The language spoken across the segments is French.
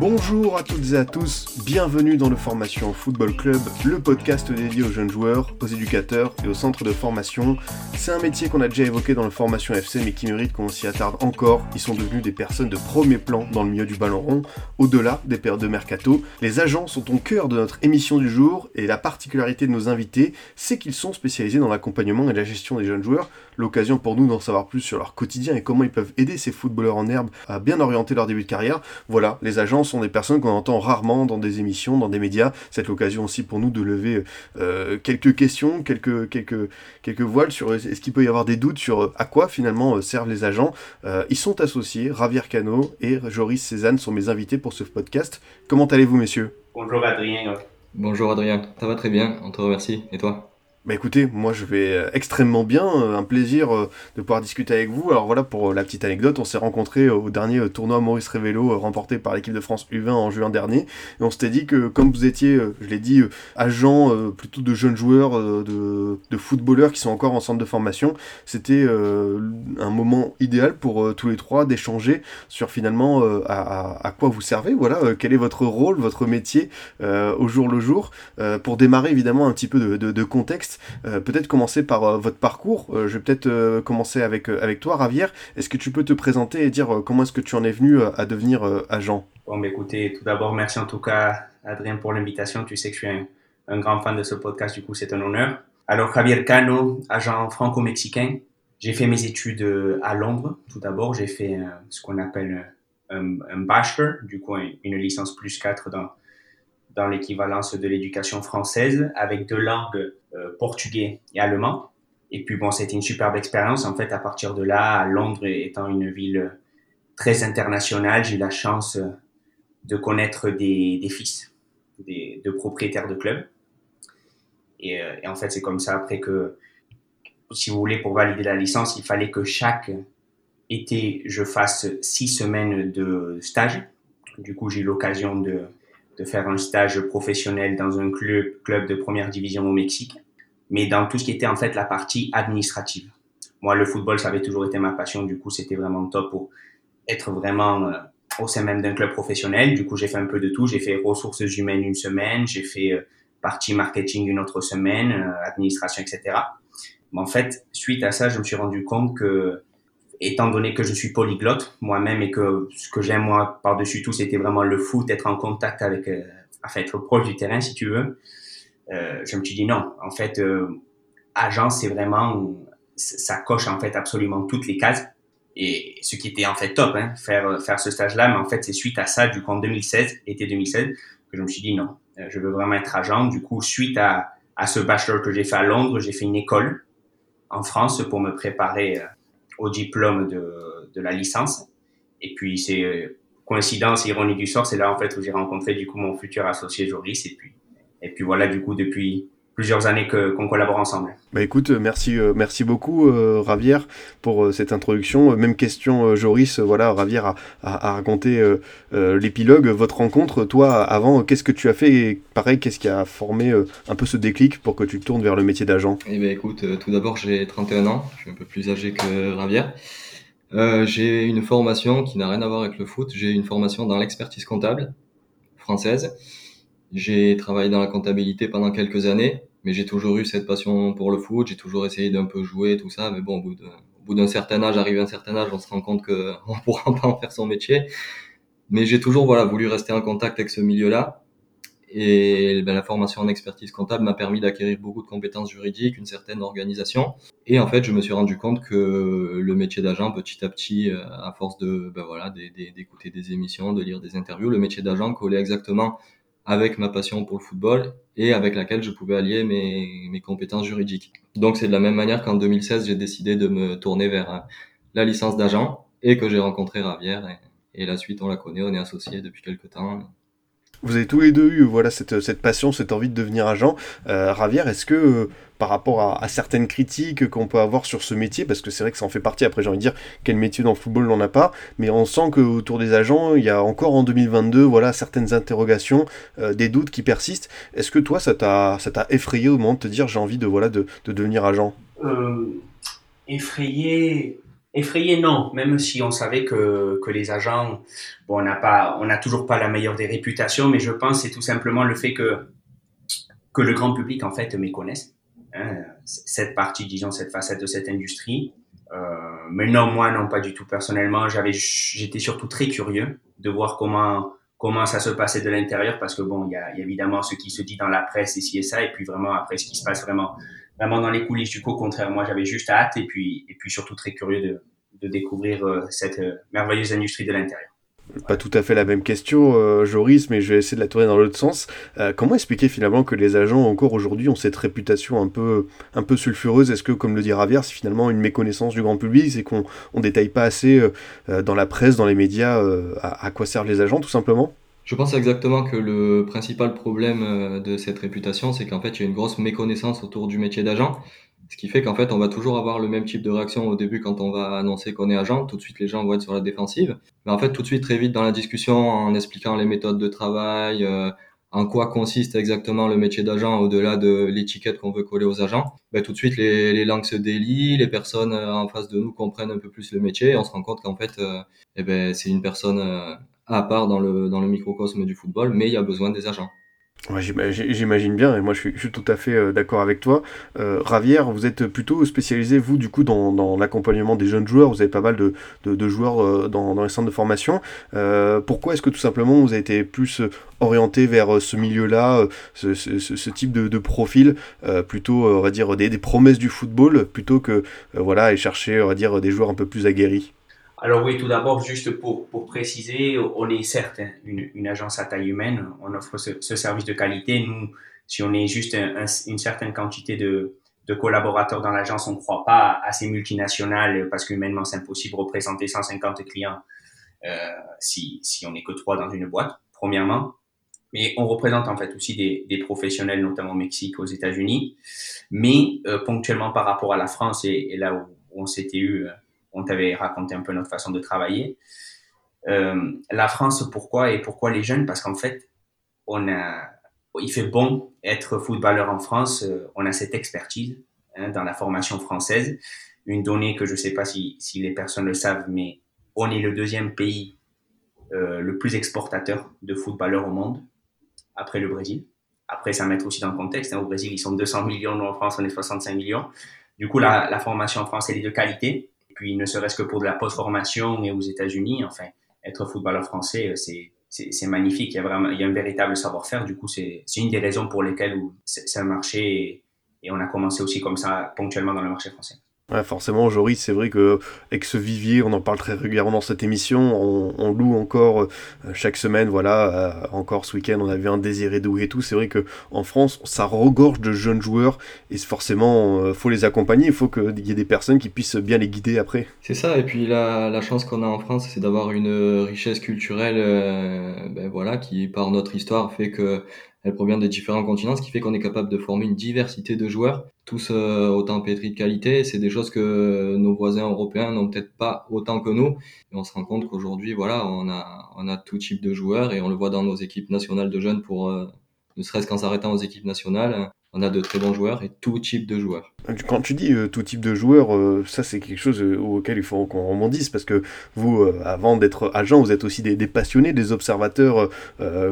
Bonjour à toutes et à tous, bienvenue dans le Formation Football Club, le podcast dédié aux jeunes joueurs, aux éducateurs et aux centres de formation. C'est un métier qu'on a déjà évoqué dans le Formation FC mais qui mérite qu'on s'y attarde encore. Ils sont devenus des personnes de premier plan dans le milieu du ballon rond, au-delà des périodes de mercato. Les agents sont au cœur de notre émission du jour et la particularité de nos invités, c'est qu'ils sont spécialisés dans l'accompagnement et la gestion des jeunes joueurs. L'occasion pour nous d'en savoir plus sur leur quotidien et comment ils peuvent aider ces footballeurs en herbe à bien orienter leur début de carrière. Voilà, les agents sont des personnes qu'on entend rarement dans des émissions, dans des médias. C'est l'occasion aussi pour nous de lever euh, quelques questions, quelques, quelques, quelques voiles sur est-ce qu'il peut y avoir des doutes sur euh, à quoi finalement euh, servent les agents? Euh, ils sont associés, Javier Cano et Joris Cézanne sont mes invités pour ce podcast. Comment allez-vous messieurs? Bonjour Adrien. Bonjour Adrien, ça va très bien, on te remercie. Et toi? Bah écoutez, moi je vais euh, extrêmement bien, euh, un plaisir euh, de pouvoir discuter avec vous. Alors voilà pour la petite anecdote, on s'est rencontrés au dernier tournoi Maurice Révélo remporté par l'équipe de France U20 en juin dernier. Et on s'était dit que comme vous étiez, je l'ai dit, agent plutôt de jeunes joueurs, de, de, footballeurs qui sont encore en centre de formation, c'était un moment idéal pour tous les trois d'échanger sur finalement à, quoi vous servez, voilà, quel est votre rôle, votre métier au jour le jour, pour démarrer évidemment un petit peu de contexte. Euh, peut-être commencer par euh, votre parcours. Euh, je vais peut-être commencer avec, avec toi, Ravière. Est-ce que tu peux te présenter et dire comment est-ce que tu en es venu à devenir agent? Bon, bah, écoutez, tout d'abord, merci en tout cas, Adrien, pour l'invitation. Tu sais que je suis un, grand fan de ce podcast, du coup, c'est un honneur. Alors, Javier Cano, agent franco-mexicain. J'ai fait mes études à Londres, tout d'abord. J'ai fait ce qu'on appelle un, un, bachelor, du coup, une licence plus 4 dans, dans l'équivalence de l'éducation française, avec deux langues euh, portugais et allemand. Et puis bon, c'était une superbe expérience. En fait, à partir de là, Londres étant une ville très internationale, j'ai eu la chance de connaître des, fils des, de propriétaires de clubs. Et, et en fait, c'est comme ça après que, si vous voulez, pour valider la licence, il fallait que chaque été, je fasse six semaines de stage. Du coup, j'ai eu l'occasion de, de faire un stage professionnel dans un club, club de première division au Mexique, mais dans tout ce qui était en fait la partie administrative. Moi, le football, ça avait toujours été ma passion, du coup, c'était vraiment top pour être vraiment euh, au sein même d'un club professionnel. Du coup, j'ai fait un peu de tout. J'ai fait ressources humaines une semaine, j'ai fait euh, partie marketing une autre semaine, euh, administration, etc. Mais en fait, suite à ça, je me suis rendu compte que étant donné que je suis polyglotte moi-même et que ce que j'aime moi par-dessus tout, c'était vraiment le foot, être en contact avec, euh, enfin être proche du terrain si tu veux, euh, je me suis dit non. En fait, euh, agence, c'est vraiment, ça coche en fait absolument toutes les cases. Et ce qui était en fait top, hein, faire, faire ce stage-là, mais en fait c'est suite à ça, du coup en 2016, été 2016, que je me suis dit non, euh, je veux vraiment être agent. Du coup, suite à, à ce bachelor que j'ai fait à Londres, j'ai fait une école en France pour me préparer euh, au diplôme de, la licence. Et puis, c'est euh, coïncidence, ironie du sort, c'est là en fait où j'ai rencontré du coup mon futur associé Joris. Et puis, et puis voilà, du coup, depuis plusieurs années que qu'on collabore ensemble. Bah écoute, merci, euh, merci beaucoup euh, Ravière pour euh, cette introduction. Même question euh, Joris, voilà, Ravière a, a, a raconté l'épilogue, votre rencontre. Toi, avant, qu'est-ce que tu as fait? Et pareil, qu'est-ce qui a formé un peu ce déclic pour que tu te tournes vers le métier d'agent? Eh bien écoute, tout d'abord j'ai 31 ans, je suis un peu plus âgé que Ravière. j'ai une formation qui n'a rien à voir avec le foot, j'ai une formation dans l'expertise comptable française. J'ai travaillé dans la comptabilité pendant quelques années, mais j'ai toujours eu cette passion pour le foot, j'ai toujours essayé d'un peu jouer, tout ça, mais bon, au bout, au bout d'un certain âge, arrivé à un certain âge, on se rend compte qu'on ne pourra pas en faire son métier. Mais j'ai toujours voilà, voulu rester en contact avec ce milieu-là. Et ben, la formation en expertise comptable m'a permis d'acquérir beaucoup de compétences juridiques, une certaine organisation. Et en fait, je me suis rendu compte que le métier d'agent, petit à petit, à force de ben, voilà, d'écouter des émissions, de lire des interviews, le métier d'agent collait exactement avec ma passion pour le football et avec laquelle je pouvais allier mes, mes compétences juridiques. Donc c'est de la même manière qu'en 2016, j'ai décidé de me tourner vers la licence d'agent et que j'ai rencontré Ravière et, et, la suite on la connaît, on est associés depuis quelques temps. Vous avez tous les deux eu voilà, cette, cette passion, cette envie de devenir agent. Euh, Ravière, est-ce que euh, par rapport à, certaines critiques qu'on peut avoir sur ce métier, parce que c'est vrai que ça en fait partie, après j'ai envie de dire quel métier dans le football n'en a pas, mais on sent qu'autour des agents, il y a encore en 2022 voilà, certaines interrogations, euh, des doutes qui persistent. Est-ce que toi, ça t'a effrayé au moment de te dire j'ai envie de, voilà, de, de devenir agent? Effrayé Effrayé, non, même si on savait que, que les agents, bon, on n'a pas, on n'a toujours pas la meilleure des réputations, mais je pense c'est tout simplement le fait que, que le grand public, en fait, méconnaisse hein, cette partie, disons, cette facette de cette industrie. Euh, mais non, moi, non, pas du tout. Personnellement, j'avais, j'étais surtout très curieux de voir comment, comment ça se passait de l'intérieur, parce que bon, il y a, y a, évidemment ce qui se dit dans la presse ici et ça, et puis vraiment après ce qui se passe vraiment vraiment dans les coulisses. Du coup, au contraire, moi, j'avais juste hâte et puis, et puis surtout très curieux de, de découvrir euh, cette euh, merveilleuse industrie de l'intérieur. Pas tout à fait la même question, euh, Joris, mais je vais essayer de la tourner dans l'autre sens. comment expliquer finalement que les agents encore aujourd'hui ont cette réputation un peu, un peu sulfureuse? Est-ce que, comme le dit Ravière, c'est finalement une méconnaissance du grand public C'est qu'on ne détaille pas assez dans la presse, dans les médias, à, à, quoi servent les agents, tout simplement? Je pense exactement que le principal problème euh, de cette réputation, c'est qu'en fait, il y a une grosse méconnaissance autour du métier d'agent. Ce qui fait qu'en fait, on va toujours avoir le même type de réaction au début quand on va annoncer qu'on est agent. Tout de suite, les gens vont être sur la défensive. Mais en fait, tout de suite, très vite dans la discussion, en expliquant les méthodes de travail, euh, en quoi consiste exactement le métier d'agent au-delà de l'étiquette qu'on veut coller aux agents, ben, tout de suite, les, langues se délient, les personnes euh, en face de nous comprennent un peu plus le métier et on se rend compte qu'en fait, eh ben, c'est une personne à part dans le, dans le microcosme du football, mais il y a besoin des agents. J'imagine bien, et moi je suis, tout à fait euh, d'accord avec toi. Euh, vous êtes plutôt spécialisé, vous, du coup, dans, l'accompagnement des jeunes joueurs. Vous avez pas mal de, de, joueurs euh, dans, les centres de formation. Euh, pourquoi est-ce que tout simplement vous avez été plus orienté vers ce milieu-là, ce, type de, de profil, plutôt, on va dire, des, des, promesses du football, plutôt que, voilà, et chercher, on va dire, des joueurs un peu plus aguerris? Alors oui, tout d'abord, juste pour, pour préciser, on est certes une, une agence à taille humaine, on offre ce, ce, service de qualité. Nous, si on est juste une certaine quantité de, de collaborateurs dans l'agence, on ne croit pas à ces multinationales parce qu'humainement, c'est impossible de représenter 150 clients euh, si, si on n'est que trois dans une boîte, premièrement. Mais on représente en fait aussi des, des professionnels, notamment au Mexique, aux États-Unis. Mais euh, ponctuellement par rapport à la France et, et là où, on s'était eu... Euh, on t'avait raconté un peu notre façon de travailler. Euh, la France, pourquoi et pourquoi les jeunes? Parce qu'en fait, on a, il fait bon être footballeur en France. Euh, on a cette expertise hein, dans la formation française. Une donnée que je ne sais pas si, les personnes le savent, mais on est le deuxième pays euh, le plus exportateur de footballeurs au monde, après le Brésil. Après, ça mettre aussi dans le contexte. Hein, au Brésil, ils sont 200 millions, nous en France, on est 65 millions. Du coup, la, la formation en France, elle est de qualité puis ne serait-ce que pour de la post-formation et aux États-Unis, enfin, être footballeur français, euh, c'est c'est magnifique. Il y a vraiment, il y a un véritable savoir-faire. Du coup, c'est une des raisons pour lesquelles c'est un marché et on a commencé aussi comme ça ponctuellement dans le marché français. Forcément, Joris, c'est vrai que avec ce vivier, on en parle très régulièrement dans cette émission, on, loue encore euh, chaque semaine, voilà, euh, encore ce week-end, on avait un désiré doué et tout. C'est vrai que en France, ça regorge de jeunes joueurs et forcément, euh, faut les accompagner, il faut qu'il y ait des personnes qui puissent bien les guider après. C'est ça, et puis la, chance qu'on a en France, c'est d'avoir une richesse culturelle, ben voilà, qui par notre histoire fait que elle provient des différents continents, ce qui fait qu'on est capable de former une diversité de joueurs, tous euh, autant pétris de qualité. C'est des choses que nos voisins européens n'ont peut-être pas autant que nous. Et on se rend compte qu'aujourd'hui, voilà, on a, on a tout type de joueurs et on le voit dans nos équipes nationales de jeunes pour, euh, ne serait-ce qu'en s'arrêtant aux équipes nationales, on a de très bons joueurs et tout type de joueurs. Quand tu dis euh, tout type de joueurs, euh, ça c'est quelque chose euh, auquel il faut qu'on rebondisse parce que vous, avant d'être agent, vous êtes aussi des, passionnés, des observateurs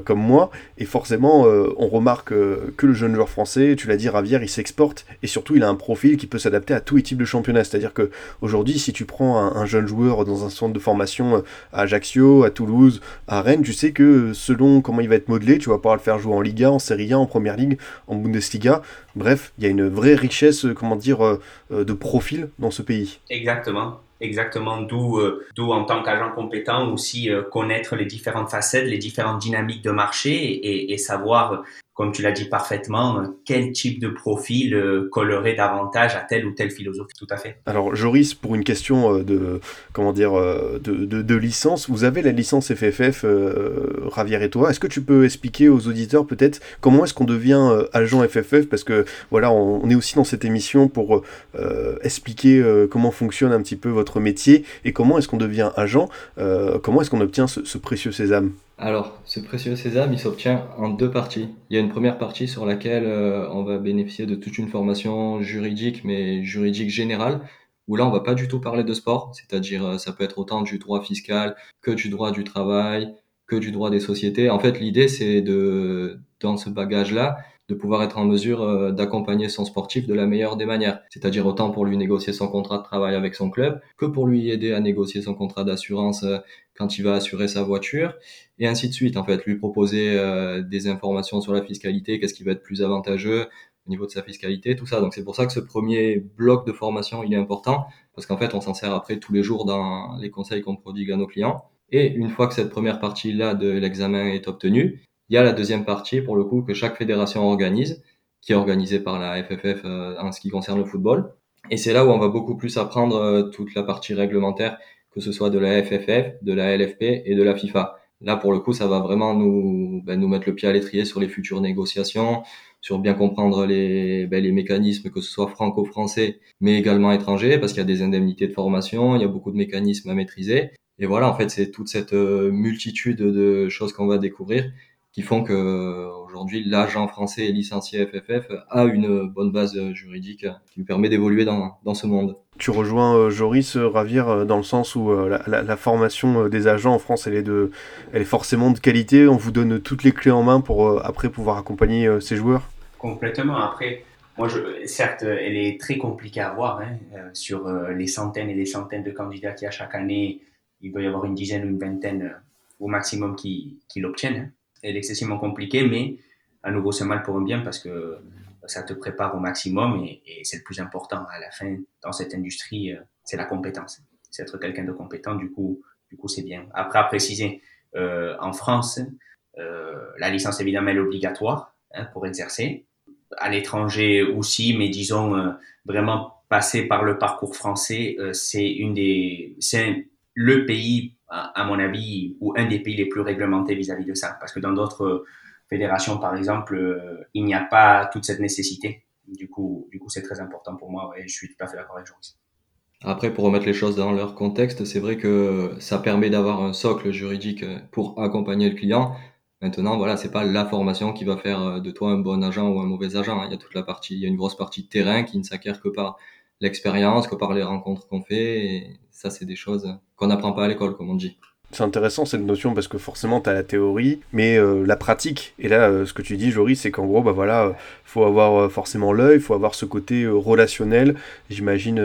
comme moi et forcément on remarque que le jeune joueur français, tu l'as dit, Ravière, il s'exporte et surtout il a un profil qui peut s'adapter à tous les types de championnats. C'est-à-dire que aujourd'hui, si tu prends un, un, jeune joueur dans un centre de formation à Ajaccio, à Toulouse, à Rennes, tu sais que selon comment il va être modelé, tu vas pouvoir le faire jouer en Liga, en Serie A, en Première Ligue, en Bundesliga Bref, il y a une vraie richesse, euh, comment dire, euh, euh, de profil dans ce pays. Exactement. Exactement, d'où en tant qu'agent compétent aussi connaître les différentes facettes, les différentes dynamiques de marché et savoir comme tu l'as dit parfaitement, quel type de profil euh, collerait davantage à telle ou telle philosophie. Tout à fait. Alors, Joris, pour une question euh, de, comment dire, euh, de, licence, vous avez la licence FFF, euh, Ravière et toi. Est-ce que tu peux expliquer aux auditeurs peut-être comment est-ce qu'on devient agent FFF Parce que voilà, on, est aussi dans cette émission pour expliquer comment fonctionne un petit peu votre métier et comment est-ce qu'on devient agent. comment est-ce qu'on obtient ce précieux sésame? Alors, ce précieux sésame, il s'obtient en deux parties. Il y a une première partie sur laquelle euh, on va bénéficier de toute une formation juridique, mais juridique générale, où là, on va pas du tout parler de sport, c'est-à-dire euh, ça peut être autant du droit fiscal que du droit du travail, que du droit des sociétés. En fait, l'idée, c'est de, dans ce bagage-là, de pouvoir être en mesure euh, d'accompagner son sportif de la meilleure des manières. C'est-à-dire autant pour lui négocier son contrat de travail avec son club que pour lui aider à négocier son contrat d'assurance quand il va assurer sa voiture et ainsi de suite. En fait, lui proposer euh, des informations sur la fiscalité, qu'est-ce qui va être plus avantageux au niveau de sa fiscalité, tout ça. Donc c'est pour ça que ce premier bloc de formation, il est important parce qu'en fait, on s'en sert après tous les jours dans les conseils qu'on prodigue à nos clients. Et une fois que cette première partie-là de l'examen est obtenue, il y a la deuxième partie, pour le coup, que chaque fédération organise, qui est organisée par la FFF euh, en ce qui concerne le football. Et c'est là où on va beaucoup plus apprendre euh, toute la partie réglementaire, que ce soit de la FFF, de la LFP et de la FIFA. Là, pour le coup, ça va vraiment nous, ben, nous mettre le pied à l'étrier sur les futures négociations, sur bien comprendre les, ben, les mécanismes, que ce soit franco-français, mais également étrangers, parce qu'il y a des indemnités de formation, il y a beaucoup de mécanismes à maîtriser. Et voilà, en fait, c'est toute cette euh, multitude de choses qu'on va découvrir qui font que aujourd'hui l'agent français licencié FFF a une bonne base juridique qui lui permet d'évoluer dans, dans ce monde. Tu rejoins euh, Joris euh, Ravir euh, dans le sens où la, formation des agents en France elle est, de, elle est forcément de qualité, on vous donne toutes les clés en main pour après pouvoir accompagner ces joueurs Complètement, après moi, certes, elle est très compliquée à voir hein, sur les centaines et les centaines de candidats qu'il y a chaque année. Il doit y avoir une dizaine ou une vingtaine au maximum qui, qui l'obtiennent. Hein elle est excessivement compliquée, mais à nouveau, c'est mal pour un bien parce que ça te prépare au maximum et, c'est le plus important à la fin dans cette industrie, euh, c'est la compétence. C'est être quelqu'un de compétent, du coup, du coup, c'est bien. Après, à préciser, euh, en France, euh, la licence évidemment est obligatoire hein, pour exercer. À l'étranger aussi, mais disons vraiment passer par le parcours français, c'est une des, c'est le pays à mon avis, ou un des pays les plus réglementés vis-à-vis de ça. Parce que dans d'autres fédérations, par exemple, euh, il n'y a pas toute cette nécessité. Du coup, du coup, c'est très important pour moi. et je suis tout à fait d'accord avec Joris. Après, pour remettre les choses dans leur contexte, c'est vrai que ça permet d'avoir un socle juridique pour accompagner le client. Maintenant, voilà, c'est pas la formation qui va faire de toi un bon agent ou un mauvais agent. Il y a toute la partie, il y a une grosse partie de terrain qui ne s'acquiert que par l'expérience, que par les rencontres qu'on fait. Et ça, c'est des choses qu'on n'apprend pas à l'école, comme on dit. C'est intéressant cette notion parce que forcément tu as la théorie, mais euh, la pratique. Et là, euh, ce que tu dis, Joris, c'est qu'en gros, bah voilà, euh, faut avoir forcément l'œil, faut avoir ce côté relationnel, j'imagine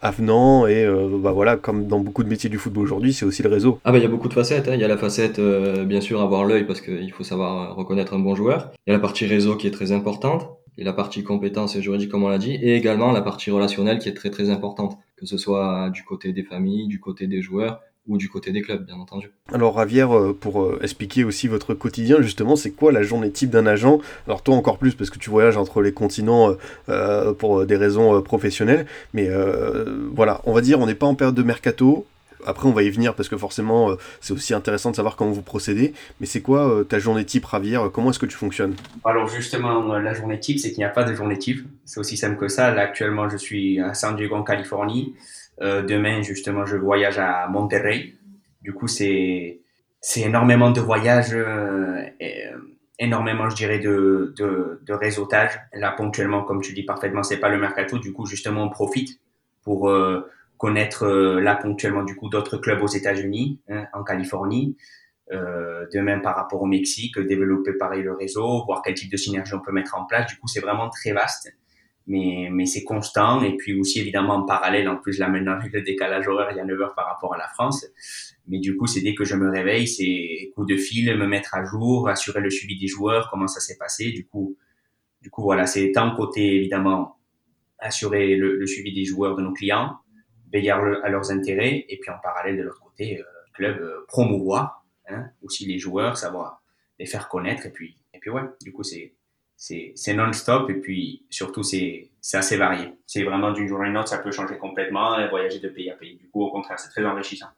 avenant et bah voilà, comme dans beaucoup de métiers du football aujourd'hui, c'est aussi le réseau. Ah bah il y a beaucoup de facettes. Hein. Il y a la facette, bien sûr, avoir l'œil parce qu'il faut savoir reconnaître un bon joueur. Il y a la partie réseau qui est très importante et la partie compétence et juridique comme on l'a dit, et également la partie relationnelle qui est très très importante, que ce soit du côté des familles, du côté des joueurs ou du côté des clubs, bien entendu. Alors Ravière, euh, pour euh, expliquer aussi votre quotidien, justement, c'est quoi la journée type d'un agent? Alors toi encore plus parce que tu voyages entre les continents euh, pour des raisons professionnelles, mais voilà, on va dire on n'est pas en période de mercato, après, on va y venir parce que forcément, c'est aussi intéressant de savoir comment vous procédez. Mais c'est quoi ta journée type, Ravière Comment est-ce que tu fonctionnes? Alors, justement, la journée type, c'est qu'il n'y a pas de journée type. C'est aussi simple que ça. Là, actuellement, je suis à San Diego, en Californie. Demain, justement, je voyage à Monterrey. Du coup, c'est c'est énormément de voyages, énormément, je dirais, de, de, réseautage. Là, ponctuellement, comme tu dis parfaitement, c'est pas le mercato. Du coup, justement, on profite pour connaître euh, là ponctuellement du coup d'autres clubs aux États-Unis, hein, en Californie, euh, de même par rapport au Mexique, développer pareil le réseau, voir quel type de synergie on peut mettre en place. Du coup, c'est vraiment très vaste, mais, mais c'est constant. Et puis aussi, évidemment, en parallèle, en plus, là maintenant, avec le décalage horaire, il y a 9 heures par rapport à la France. Mais du coup, c'est dès que je me réveille, c'est coup de fil, me mettre à jour, assurer le suivi des joueurs, comment ça s'est passé. Du coup, du coup, voilà, c'est tant côté, évidemment, assurer le, le suivi des joueurs de nos clients, veiller à leurs intérêts et puis en parallèle de l'autre côté, euh, club euh, promouvoir hein, aussi les joueurs, savoir les faire connaître et puis et puis ouais, du coup c'est c'est non-stop et puis surtout c'est assez varié. C'est vraiment d'une journée à une autre, ça peut changer complètement et voyager de pays à pays. Du coup, au contraire, c'est très enrichissant.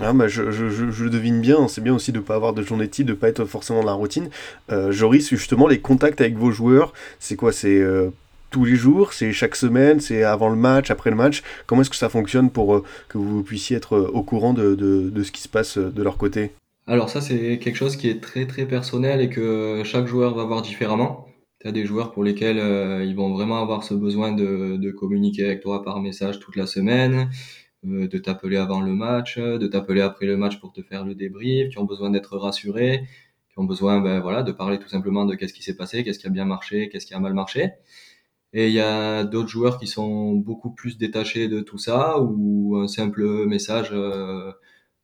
Ah bah je, je, je, devine bien, c'est bien aussi de ne pas avoir de journée type, de ne pas être forcément dans la routine. Euh, Joris, justement, les contacts avec vos joueurs, c'est quoi? C'est euh, tous les jours? C'est chaque semaine? C'est avant le match? Après le match? Comment est-ce que ça fonctionne pour euh, que vous puissiez être euh, au courant de, de, de, ce qui se passe de leur côté? Alors ça, c'est quelque chose qui est très très personnel et que chaque joueur va voir différemment. Tu as des joueurs pour lesquels ils vont vraiment avoir ce besoin de, de communiquer avec toi par message toute la semaine. Euh, de t'appeler avant le match, de t'appeler après le match pour te faire le débrief, qui ont besoin d'être rassurés, qui ont besoin ben, voilà, de parler tout simplement de qu'est-ce qui s'est passé, qu'est-ce qui a bien marché, qu'est-ce qui a mal marché. Et il y a d'autres joueurs qui sont beaucoup plus détachés de tout ça, ou un simple message euh,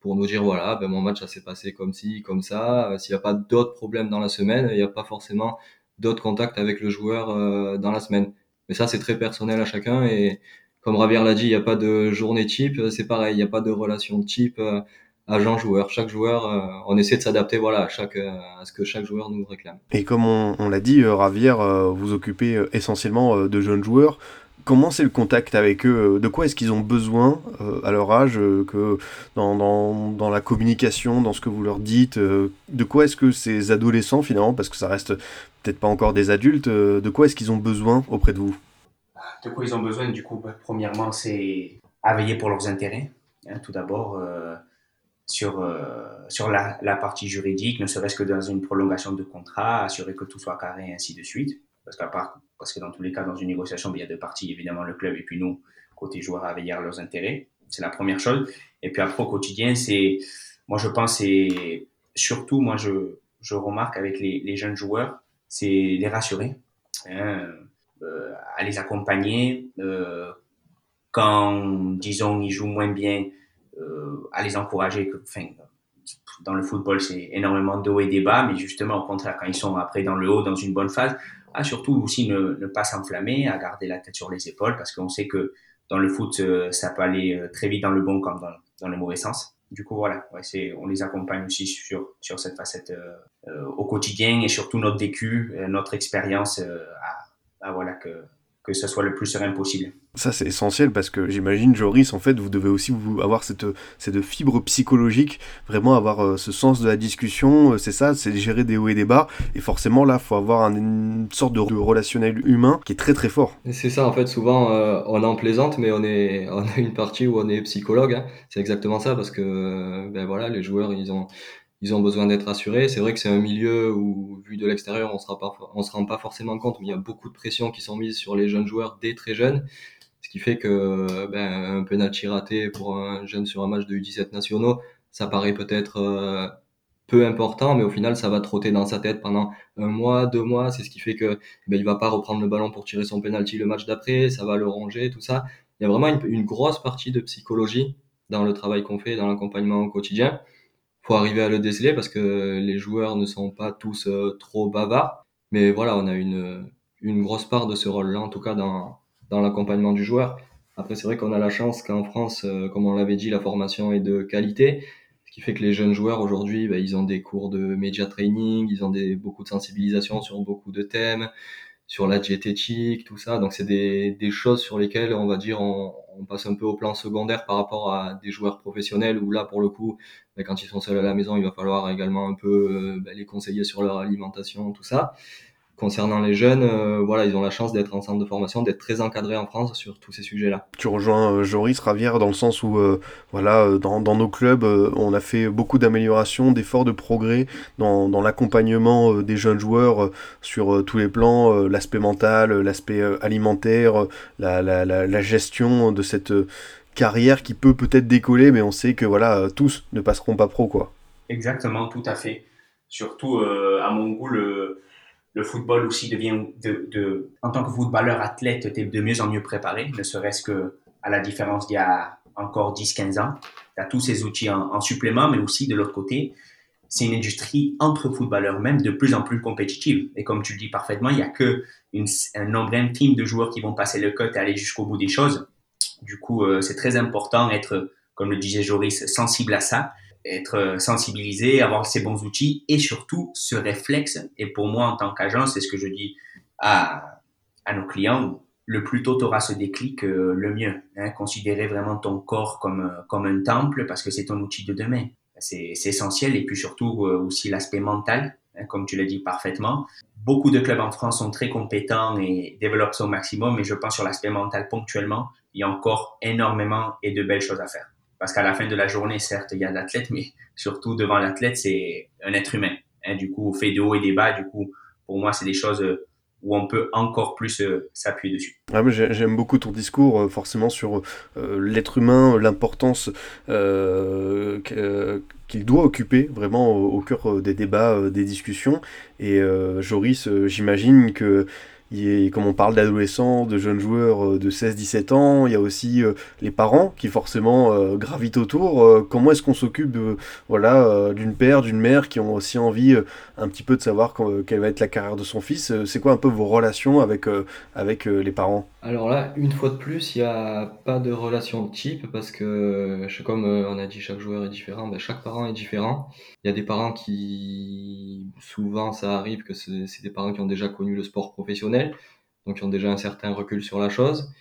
pour nous dire voilà, ben mon match ça s'est passé comme ci, comme ça. S'il n'y a pas d'autres problèmes dans la semaine, il n'y a pas forcément d'autres contacts avec le joueur euh, dans la semaine. Mais ça c'est très personnel à chacun et comme Ravier l'a dit, il n'y a pas de journée type, c'est pareil, il n'y a pas de relation type euh, agent-joueur. Chaque joueur, euh, on essaie de s'adapter voilà, à, chaque, euh, à ce que chaque joueur nous réclame. Et comme on, l'a dit, Ravière, vous occupez essentiellement de jeunes joueurs. Comment c'est le contact avec eux? De quoi est-ce qu'ils ont besoin à leur âge que dans, dans, dans, la communication, dans ce que vous leur dites De quoi est-ce que ces adolescents finalement, parce que ça reste peut-être pas encore des adultes, de quoi est-ce qu'ils ont besoin auprès de vous? De quoi ils ont besoin, du coup, bah, premièrement, c'est à veiller pour leurs intérêts. Hein, tout d'abord, euh, sur, euh, sur la, partie juridique, ne serait-ce que dans une prolongation de contrat, assurer que tout soit carré, ainsi de suite. Parce, que dans tous les cas, dans une négociation, il y a deux parties, évidemment, le club et puis nous, côté joueur, à veiller à leurs intérêts. C'est la première chose. Et puis après, au quotidien, c'est, moi, je pense, c'est surtout, moi, je, je remarque avec les jeunes joueurs, c'est les rassurer. Hein, euh, à les accompagner. Euh, quand, disons, ils jouent moins bien, euh, à les encourager. Que, enfin, dans le football, c'est énormément de hauts et des bas, mais justement, au contraire, quand ils sont après dans le haut, dans une bonne phase, à surtout aussi ne, pas s'enflammer, à garder la tête sur les épaules, parce qu'on sait que dans le foot, ça peut aller très vite dans le bon comme dans le mauvais sens. Du coup, voilà, ouais, c'est, on les accompagne aussi sur, sur cette facette euh, au quotidien et surtout notre vécu, notre expérience euh, à, ah, voilà, que, que ce soit le plus serein possible. Ça, c'est essentiel parce que j'imagine, Joris, en fait, vous devez aussi avoir cette, cette fibre psychologique, vraiment avoir euh, ce sens de la discussion, euh, c'est ça, c'est gérer des hauts et des bas. Et forcément, là, il faut avoir une sorte de, relationnel humain qui est très très fort. C'est ça, en fait, souvent, euh, on en plaisante, mais on, est, on a une partie où on est psychologue. Hein. C'est exactement ça parce que ben voilà, les joueurs, ils ont ils ont besoin d'être assurés. C'est vrai que c'est un milieu où, vu de l'extérieur, on ne se rend pas forcément compte, mais il y a beaucoup de pression qui sont mises sur les jeunes joueurs dès très jeunes. Ce qui fait que ben, un penalty raté pour un jeune sur un match de U17 nationaux, ça paraît peut-être euh, peu important, mais au final, ça va trotter dans sa tête pendant un mois, deux mois. C'est ce qui fait que ben, il va pas reprendre le ballon pour tirer son penalty le match d'après, ça va le ronger, tout ça. Il y a vraiment une grosse partie de psychologie dans le travail qu'on fait, dans l'accompagnement au quotidien faut arriver à le déceler parce que les joueurs ne sont pas tous euh, trop bavards. Mais voilà, on a une, une grosse part de ce rôle-là, en tout cas dans, dans l'accompagnement du joueur. Après, c'est vrai qu'on a la chance qu'en France, euh, comme on l'avait dit, la formation est de qualité, ce qui fait que les jeunes joueurs aujourd'hui, bah, ils ont des cours de media training, ils ont des, beaucoup de sensibilisation sur beaucoup de thèmes, sur la diététique, tout ça. Donc c'est des, des choses sur lesquelles on va dire on, on, passe un peu au plan secondaire par rapport à des joueurs professionnels où là pour le coup, ben, quand ils sont seuls à la maison, il va falloir également un peu euh, ben, les conseiller sur leur alimentation, tout ça concernant les jeunes, euh, voilà, ils ont la chance d'être en centre de formation, d'être très encadrés en France sur tous ces sujets-là. Tu rejoins euh, Joris Ravière dans le sens où, euh, voilà, dans, dans, nos clubs, on a fait beaucoup d'améliorations, d'efforts de progrès dans, dans l'accompagnement des jeunes joueurs sur tous les plans, l'aspect mental, l'aspect alimentaire, la, la, la, la, gestion de cette carrière qui peut peut-être décoller, mais on sait que voilà, tous ne passeront pas pro, quoi. Exactement, tout à fait. Surtout, à mon goût, le le football aussi devient, de, en tant que footballeur athlète, tu es de mieux en mieux préparé, ne serait-ce que à la différence d'il y a encore 10-15 ans. Tu as tous ces outils en, supplément, mais aussi de l'autre côté, c'est une industrie entre footballeurs même de plus en plus compétitive. Et comme tu le dis parfaitement, il n'y a que une, un nombre intime de joueurs qui vont passer le cut et aller jusqu'au bout des choses. Du coup, euh, c'est très important d'être, comme le disait Joris, sensible à ça être euh, sensibilisé, avoir ces bons outils et surtout ce réflexe. Et pour moi, en tant qu'agent, c'est ce que je dis à, à nos clients, le plus tôt tu auras ce déclic, euh, le mieux. Hein. Considérer vraiment ton corps comme, comme un temple parce que c'est ton outil de demain. C'est essentiel. Et puis surtout aussi l'aspect mental, hein, comme tu l'as dit parfaitement. Beaucoup de clubs en France sont très compétents et développent ça au maximum, mais je pense sur l'aspect mental ponctuellement, il y a encore énormément et de belles choses à faire. Parce qu'à la fin de la journée, certes, il y a l'athlète, mais surtout devant l'athlète, c'est un être humain. Hein, du coup, fait de haut et des bas, du coup, pour moi, c'est des choses euh, où on peut encore plus euh, s'appuyer dessus. Ah, J'aime beaucoup ton discours, euh, forcément, sur l'être humain, l'importance qu'il doit occuper vraiment au cœur des débats, des discussions. Et Joris, j'imagine que il comme on parle d'adolescents, de jeunes joueurs euh, de 16-17 ans, il y a aussi euh, les parents qui forcément euh, gravitent autour. comment est-ce qu'on s'occupe voilà, d'une père, d'une mère qui ont aussi envie un petit peu de savoir quelle va être la carrière de son fils C'est quoi un peu vos relations avec, avec les parents? Alors là, une fois de plus, il n'y a pas de relation type parce que, comme on a dit, chaque joueur est différent, ben, chaque parent est différent. Il y a des parents qui, souvent ça arrive que c'est des parents qui ont déjà connu le sport professionnel donc qui ont déjà un certain recul sur la chose,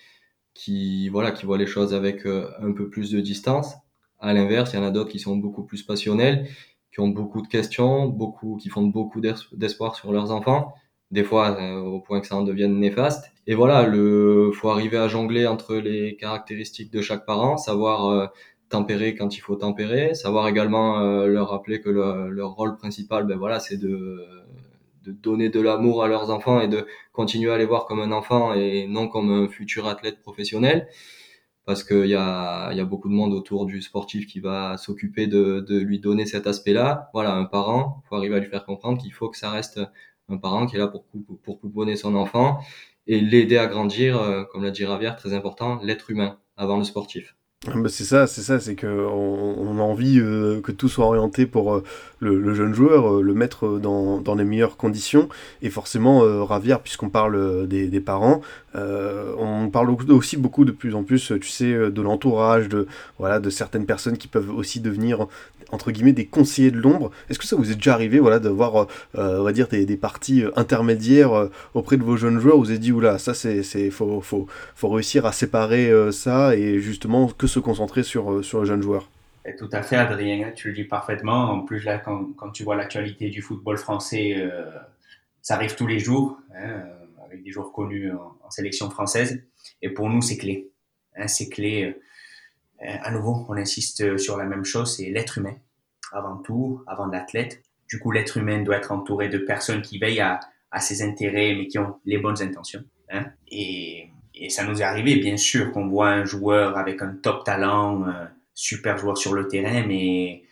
qui voilà, qui voient les choses avec euh, un peu plus de distance. À l'inverse, il y en a d'autres qui sont beaucoup plus passionnels, qui ont beaucoup de questions, beaucoup, qui font beaucoup d'espoir sur leurs enfants, des fois euh, au point que ça en devienne néfaste. Et voilà, le faut arriver à jongler entre les caractéristiques de chaque parent, savoir euh, tempérer quand il faut tempérer, savoir également leur rappeler que leur rôle principal, ben voilà, c'est de de donner de l'amour à leurs enfants et de continuer à les voir comme un enfant et non comme un futur athlète professionnel. Parce qu'il y a, y a beaucoup de monde autour du sportif qui va s'occuper de, de lui donner cet aspect-là. Voilà, un parent, faut arriver à lui faire comprendre qu'il faut que ça reste un parent qui est là pour, pour pouponner son enfant et l'aider à grandir, euh, comme l'a dit Ravière, très important, l'être humain avant le sportif. Ah, bah, c'est ça, c'est ça, c'est que on, a envie euh, que tout soit orienté pour euh, le, jeune joueur, euh, le mettre dans, dans, les meilleures conditions. Et forcément, Ravière, puisqu'on parle des, des parents, on parle aussi beaucoup de plus en plus, tu sais, de l'entourage, de voilà, de certaines personnes qui peuvent aussi devenir entre guillemets des conseillers de l'ombre. Est-ce que ça vous est déjà arrivé, voilà, d'avoir, on va dire, des, parties intermédiaires auprès de vos jeunes joueurs vous avez dit, oula, ça, c'est, faut, faut, faut réussir à séparer ça et justement que se concentrer sur, euh, sur le jeune joueur. Tout à fait, Adrien, tu le dis parfaitement. En plus, là, quand, quand tu vois l'actualité du football français, euh, ça arrive tous les jours, hein, euh, avec des joueurs connus en, sélection française. Et pour nous, c'est clé. Hein, c'est clé. À nouveau, on insiste sur la même chose, c'est l'être humain. Avant tout, avant l'athlète. Du coup, l'être humain doit être entouré de personnes qui veillent à, à ses intérêts, mais qui ont les bonnes intentions. Hein. Et et ça nous est arrivé, bien sûr, qu'on voit un joueur avec un top talent, un super joueur sur le terrain, mais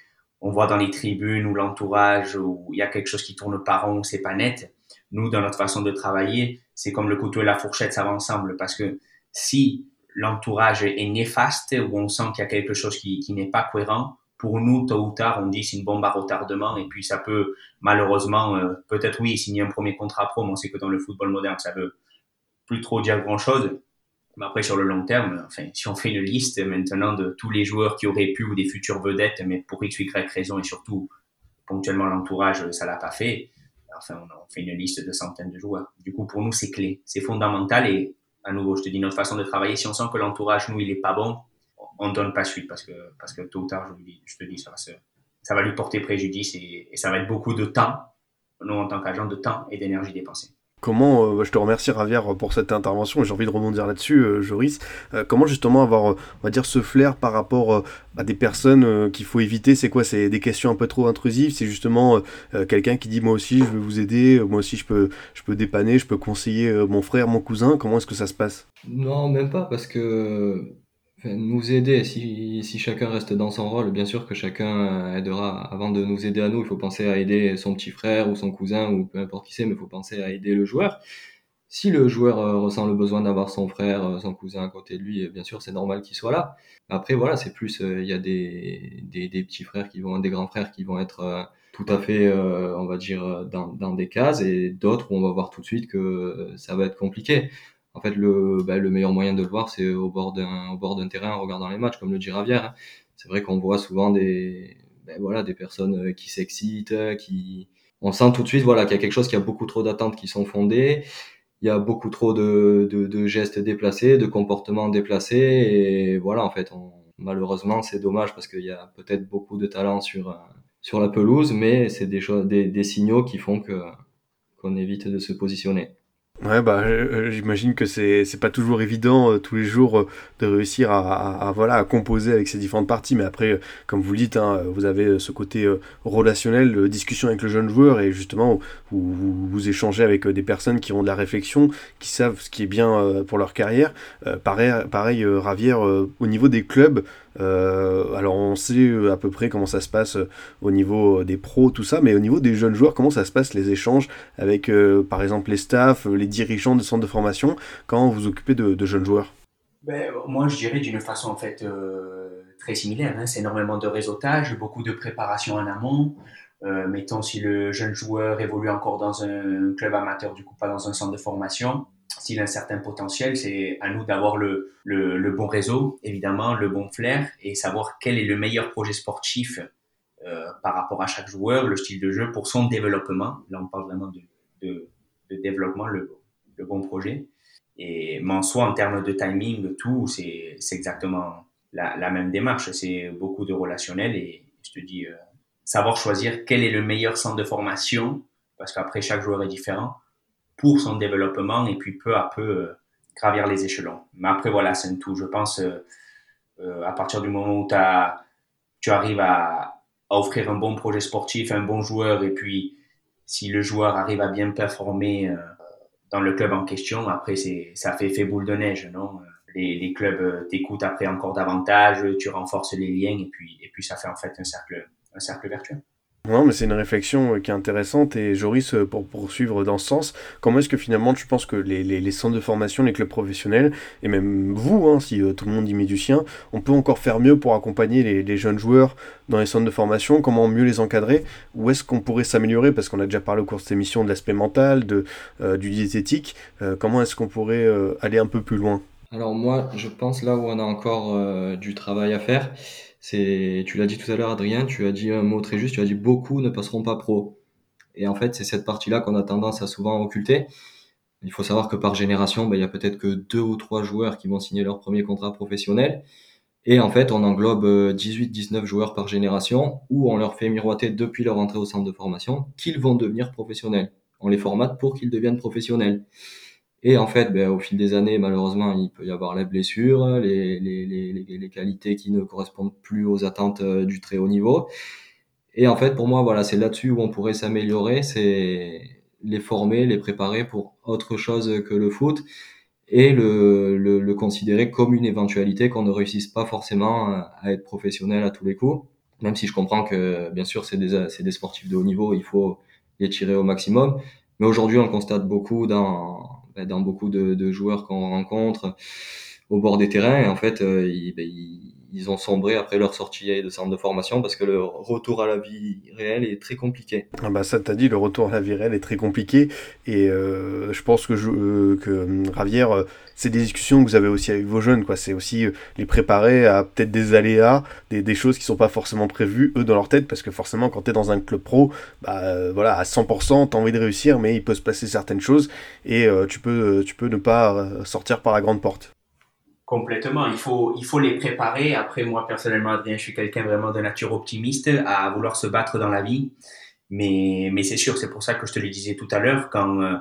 on voit dans les tribunes ou l'entourage où il y a quelque chose qui tourne pas rond, c'est pas net. Nous, dans notre façon de travailler, c'est comme le couteau et la fourchette, ça va ensemble, parce que si l'entourage est néfaste, ou on sent qu'il y a quelque chose qui, qui n'est pas cohérent, pour nous, tôt ou tard, on dit c'est une bombe à retardement, et puis ça peut, malheureusement, euh, peut-être oui, signer un premier contrat pro, mais on sait que dans le football moderne, ça veut plus trop dire grand-chose. Mais après, sur le long terme, enfin, si on fait une liste maintenant de tous les joueurs qui auraient pu ou des futures vedettes, mais pour X Y raison et surtout ponctuellement l'entourage, ça l'a pas fait. Enfin, on, fait une liste de centaines de joueurs. Du coup, pour nous, c'est clé, c'est fondamental et à nouveau, je te dis notre façon de travailler. Si on sent que l'entourage, nous, il est pas bon, on donne pas suite parce que parce que tôt ou tard, je, te dis, ça va, ça va lui porter préjudice et, et ça va être beaucoup de temps, nous en tant qu'agent, de temps et d'énergie dépensée. Comment, euh, je te remercie Ravière pour cette intervention, j'ai envie de rebondir là-dessus, euh, Joris. Euh, comment justement avoir, on va dire, ce flair par rapport à des personnes qu'il faut éviter C'est quoi C'est des questions un peu trop intrusives C'est justement quelqu'un qui dit moi aussi je veux vous aider, moi aussi je peux, je peux dépanner, je peux conseiller mon frère, mon cousin. Comment est-ce que ça se passe? Non, même pas, parce que nous aider, si, si chacun reste dans son rôle, bien sûr que chacun aidera. Avant de nous aider à nous, il faut penser à aider son petit frère ou son cousin ou peu importe qui c'est, mais il faut penser à aider le joueur. Si le joueur euh, ressent le besoin d'avoir son frère, euh, son cousin à côté de lui, bien sûr, c'est normal qu'il soit là. Après, voilà, c'est plus, euh, il y a des, des, des, petits frères qui vont, des grands frères qui vont être tout à fait, on va dire, dans, dans des cases et d'autres où on va voir tout de suite que ça va être compliqué en fait, le, bah, le meilleur moyen de le voir, c'est au bord d'un, au bord d'un terrain en regardant les matchs, comme le dit Ravière. Hein. C'est vrai qu'on voit souvent des, ben voilà, des personnes euh, qui s'excitent, qui, on sent tout de suite, voilà, qu'il y a quelque chose, qui a beaucoup trop d'attentes qui sont fondées. il y a beaucoup trop de, de, gestes déplacés, de comportements déplacés. Et voilà, en fait, malheureusement, c'est dommage parce qu'il y a peut-être beaucoup de talent sur, sur la pelouse, mais c'est des, des, des signaux qui font que qu'on évite de se positionner. Ouais, bah, euh, euh, j'imagine que c'est pas toujours évident euh, tous les jours de réussir à, voilà à composer avec ces différentes parties. Mais après, comme vous le dites, hein, vous avez ce côté relationnel, discussion avec le jeune joueur et justement vous, vous, échangez avec des personnes qui ont de la réflexion, qui savent ce qui est bien pour leur carrière. pareil, pareil Ravière, au niveau des clubs. Euh, alors on sait euh, à peu près comment ça se passe euh, au niveau des pros, tout ça, mais au niveau des jeunes joueurs, comment ça se passe les échanges avec par exemple les staffs, les dirigeants de centres de formation? Quand vous vous occupez de, jeunes joueurs? Ben, Moi je dirais d'une façon en fait très similaire, hein. c'est énormément de réseautage, beaucoup de préparation en amont. mettons si le jeune joueur évolue encore dans un club amateur, du coup pas dans un centre de formation, s'il a un certain potentiel, c'est à nous d'avoir le, le, bon réseau, évidemment, le bon flair et savoir quel est le meilleur projet sportif euh, par rapport à chaque joueur, le style de jeu pour son développement. Là, on parle vraiment de, de, de développement, le, le, bon projet. Et, mais en soi, en termes de timing, tout, c'est exactement la, la, même démarche. C'est beaucoup de relationnel et je te dis, euh, savoir choisir quel est le meilleur centre de formation, parce qu'après, chaque joueur est différent pour son développement et puis peu à peu euh, gravir les échelons. Mais après, voilà, c'est tout. Je pense, euh, euh, à partir du moment où tu arrives à, offrir un bon projet sportif, un bon joueur, et puis si le joueur arrive à bien performer dans le club en question, après, ça fait effet boule de neige, non? Les, les, clubs t'écoutent après encore davantage, tu renforces les liens, et puis, et puis ça fait en fait un cercle, un cercle vertueux. Non, mais c'est une réflexion euh, qui est intéressante et Joris, euh, pour poursuivre dans ce sens, comment est-ce que finalement tu penses que les, centres de formation, les clubs professionnels, et même vous, hein, si euh, tout le monde y met du sien, on peut encore faire mieux pour accompagner les, les jeunes joueurs dans les centres de formation, comment mieux les encadrer, où est-ce qu'on pourrait s'améliorer, parce qu'on a déjà parlé au cours de cette émission de l'aspect mental, de, du diététique, comment est-ce qu'on pourrait aller un peu plus loin? Alors moi, je pense là où on a encore du travail à faire, tu l'as dit tout à l'heure, Adrien, tu as dit un mot très juste, tu as dit beaucoup ne passeront pas pro. Et en fait, c'est cette partie-là qu'on a tendance à souvent occulter. Il faut savoir que par génération, ben, il y a peut-être que deux ou trois joueurs qui vont signer leur premier contrat professionnel. Et en fait, on englobe 18-19 euh, joueurs par génération où on leur fait miroiter depuis leur entrée au centre de formation qu'ils vont devenir professionnels. On les formate pour qu'ils deviennent professionnels. Et en fait, ben, au fil des années, malheureusement, il peut y avoir la blessure, les, les, les, les, qualités qui ne correspondent plus aux attentes euh, du très haut niveau. Et en fait, pour moi, voilà, c'est là-dessus où on pourrait s'améliorer, c'est les former, les préparer pour autre chose que le foot et le, le, le considérer comme une éventualité qu'on ne réussisse pas forcément à être professionnel à tous les coups. Même si je comprends que, bien sûr, c'est des, des sportifs de haut niveau, il faut les tirer au maximum. Mais aujourd'hui, on constate beaucoup dans, dans beaucoup de, joueurs qu'on rencontre au bord des terrains. Et en fait, euh, ils, ils, ils, ont sombré après leur sortie de centre de formation parce que le retour à la vie réelle est très compliqué. Ah bah ça t'as dit, le retour à la vie réelle est très compliqué. Et euh, je pense que, je, euh, que euh, Ravière, c'est des discussions que vous avez aussi avec vos jeunes. quoi. C'est aussi les préparer à peut-être des aléas, des, des, choses qui sont pas forcément prévues, eux, dans leur tête. Parce que forcément, quand tu es dans un club pro, bah, voilà, à 100%, tu as envie de réussir, mais il peut se passer certaines choses. Et tu, peux, tu peux ne pas sortir par la grande porte. Complètement. Il faut, il faut les préparer. Après, moi, personnellement, Adrien, je suis quelqu'un vraiment de nature optimiste à vouloir se battre dans la vie. Mais, mais c'est sûr, c'est pour ça que je te le disais tout à l'heure, quand euh,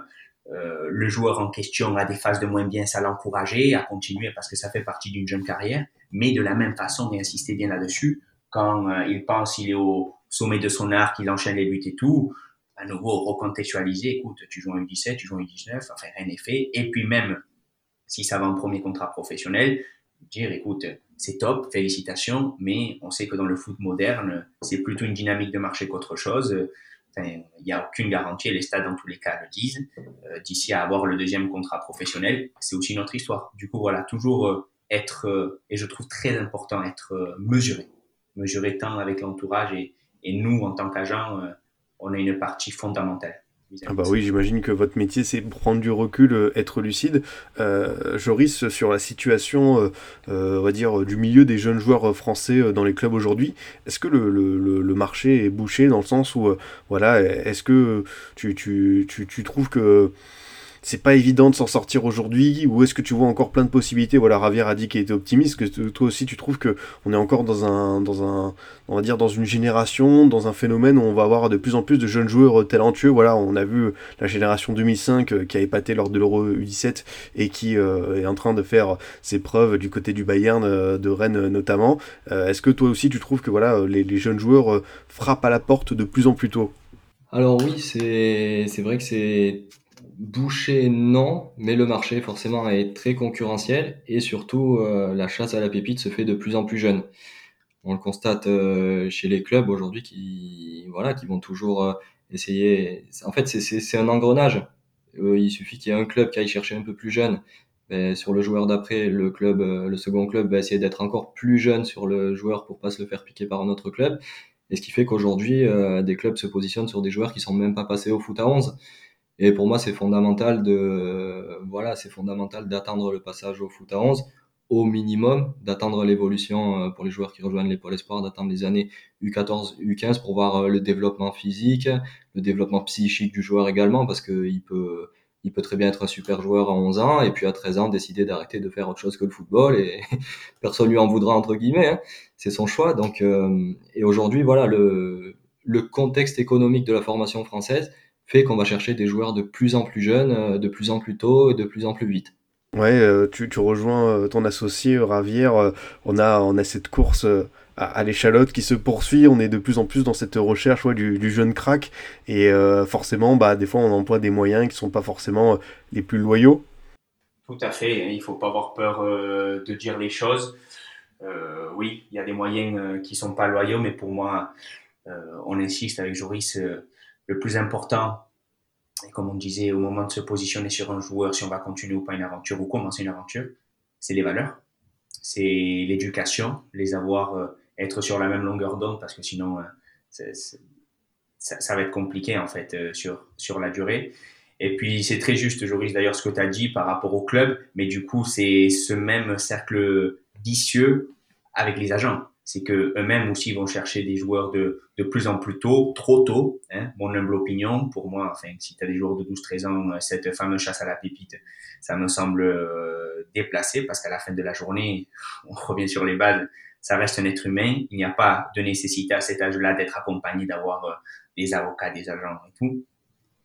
euh, le joueur en question a des phases de moins bien, ça l'encourager à continuer parce que ça fait partie d'une jeune carrière. Mais de la même façon, et insister bien là-dessus, quand euh, il pense il est au sommet de son art, qu'il enchaîne les buts et tout, à nouveau recontextualiser, écoute, tu joues en U17, tu joues en U19, enfin rien n'est fait. Et puis même si ça va en premier contrat professionnel, dire écoute, c'est top, félicitations, mais on sait que dans le foot moderne, c'est plutôt une dynamique de marché qu'autre chose. il n'y a aucune garantie, les stades dans tous les cas le disent. Euh, d'ici à avoir le deuxième contrat professionnel, c'est aussi notre histoire. Du coup, voilà, toujours euh, être, euh, et je trouve très important, être mesuré. Mesuré tant avec l'entourage et, et, nous, en tant qu'agents, on a une partie fondamentale. Ah bah oui, j'imagine que votre métier, c'est prendre du recul, euh, être lucide. Euh, Joris, sur la situation, euh, euh, on va dire, du milieu des jeunes joueurs français dans les clubs aujourd'hui, est-ce que le, le, le, marché est bouché dans le sens où, voilà, est-ce que tu, tu, tu, tu trouves que c'est pas évident de s'en sortir aujourd'hui ou est-ce que tu vois encore plein de possibilités? Voilà, Ravier a dit qu'il était optimiste. Que toi aussi, tu trouves que on est encore dans un, dans un, on va dire dans une génération, dans un phénomène où on va avoir de plus en plus de jeunes joueurs talentueux. Voilà, on a vu la génération 2005 euh, qui a épaté lors de l'Euro U17 et qui euh, est en train de faire ses preuves du côté du Bayern euh, de Rennes notamment. est-ce que toi aussi, tu trouves que voilà, les, les jeunes joueurs frappent à la porte de plus en plus tôt? Alors oui, c'est vrai que c'est bouché, non, mais le marché forcément est très concurrentiel et surtout euh, la chasse à la pépite se fait de plus en plus jeune. On le constate euh, chez les clubs aujourd'hui qui voilà qui vont toujours euh, essayer. En fait, c'est un engrenage. il suffit qu'il y ait un club qui aille chercher un peu plus jeune. Ben, sur le joueur d'après, le club, le second club va essayer d'être encore plus jeune sur le joueur pour pas se le faire piquer par un autre club. Et ce qui fait qu'aujourd'hui, euh, des clubs se positionnent sur des joueurs qui sont même pas passés au foot à 11. Et pour moi, c'est fondamental de, voilà, c'est fondamental d'attendre le passage au foot à 11 au minimum, d'attendre l'évolution euh, pour les joueurs qui rejoignent les pôles espoirs, d'attendre les années U14, U15 pour voir euh, le développement physique, le développement psychique du joueur également, parce qu'il peut, il peut très bien être un super joueur à 11 ans et puis à 13 ans décider d'arrêter de faire autre chose que le football et personne lui en voudra entre guillemets. Hein. C'est son choix. Donc euh, et aujourd'hui voilà le le contexte économique de la formation française fait qu'on va chercher des joueurs de plus en plus jeunes, euh, de plus en plus tôt et de plus en plus vite. Ouais, euh, tu, tu rejoins ton associé Ravière. on a on a cette course à, l'échalote qui se poursuit. On est de plus en plus dans cette recherche du, jeune crack. Et euh, forcément, bah, des fois, on emploie des moyens qui ne sont pas forcément euh, les plus loyaux. Tout à fait. Il ne faut pas avoir peur euh, de dire les choses. oui, il y a des moyens qui ne sont pas loyaux, mais pour moi, on insiste avec Joris, le plus important, et comme on disait, au moment de se positionner sur un joueur, si on va continuer ou pas une aventure ou commencer une aventure, c'est les valeurs, c'est l'éducation, les avoir être sur la même longueur d'onde parce que sinon, euh, ça, va être compliqué en fait euh, sur, sur la durée. Et puis c'est très juste, Joris, d'ailleurs, ce que tu as dit par rapport au club, mais du coup, c'est ce même cercle vicieux avec les agents. C'est que eux-mêmes aussi vont chercher des joueurs de, de plus en plus tôt, trop tôt, hein, mon humble opinion. Pour moi, enfin, si tu as des joueurs de 12-13 ans, cette fameuse chasse à la pépite, ça me semble euh, déplacé parce qu'à la fin de la journée, on revient sur les bases ça reste un être humain. Il n'y a pas de nécessité à cet âge-là d'être accompagné, d'avoir euh, des avocats, des agents et tout.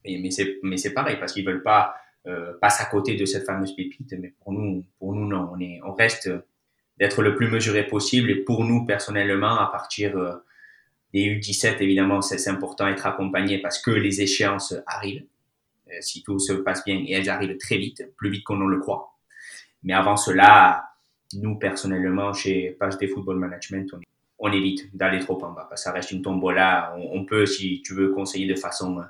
Mais c'est pareil parce qu'ils veulent pas euh, passer à côté de cette fameuse pépite. Mais pour nous, pour nous non, on est, on reste d'être le plus mesuré possible. Et pour nous personnellement, à partir euh, des U17, évidemment, c'est important d'être accompagné parce que les échéances arrivent. Euh, si tout se passe bien, et elles arrivent très vite, plus vite qu'on ne le croit. Mais avant cela, nous, personnellement, chez PHD Football Management, on, évite d'aller trop en bas. ça reste une tombola. On, peut, si tu veux, conseiller de façon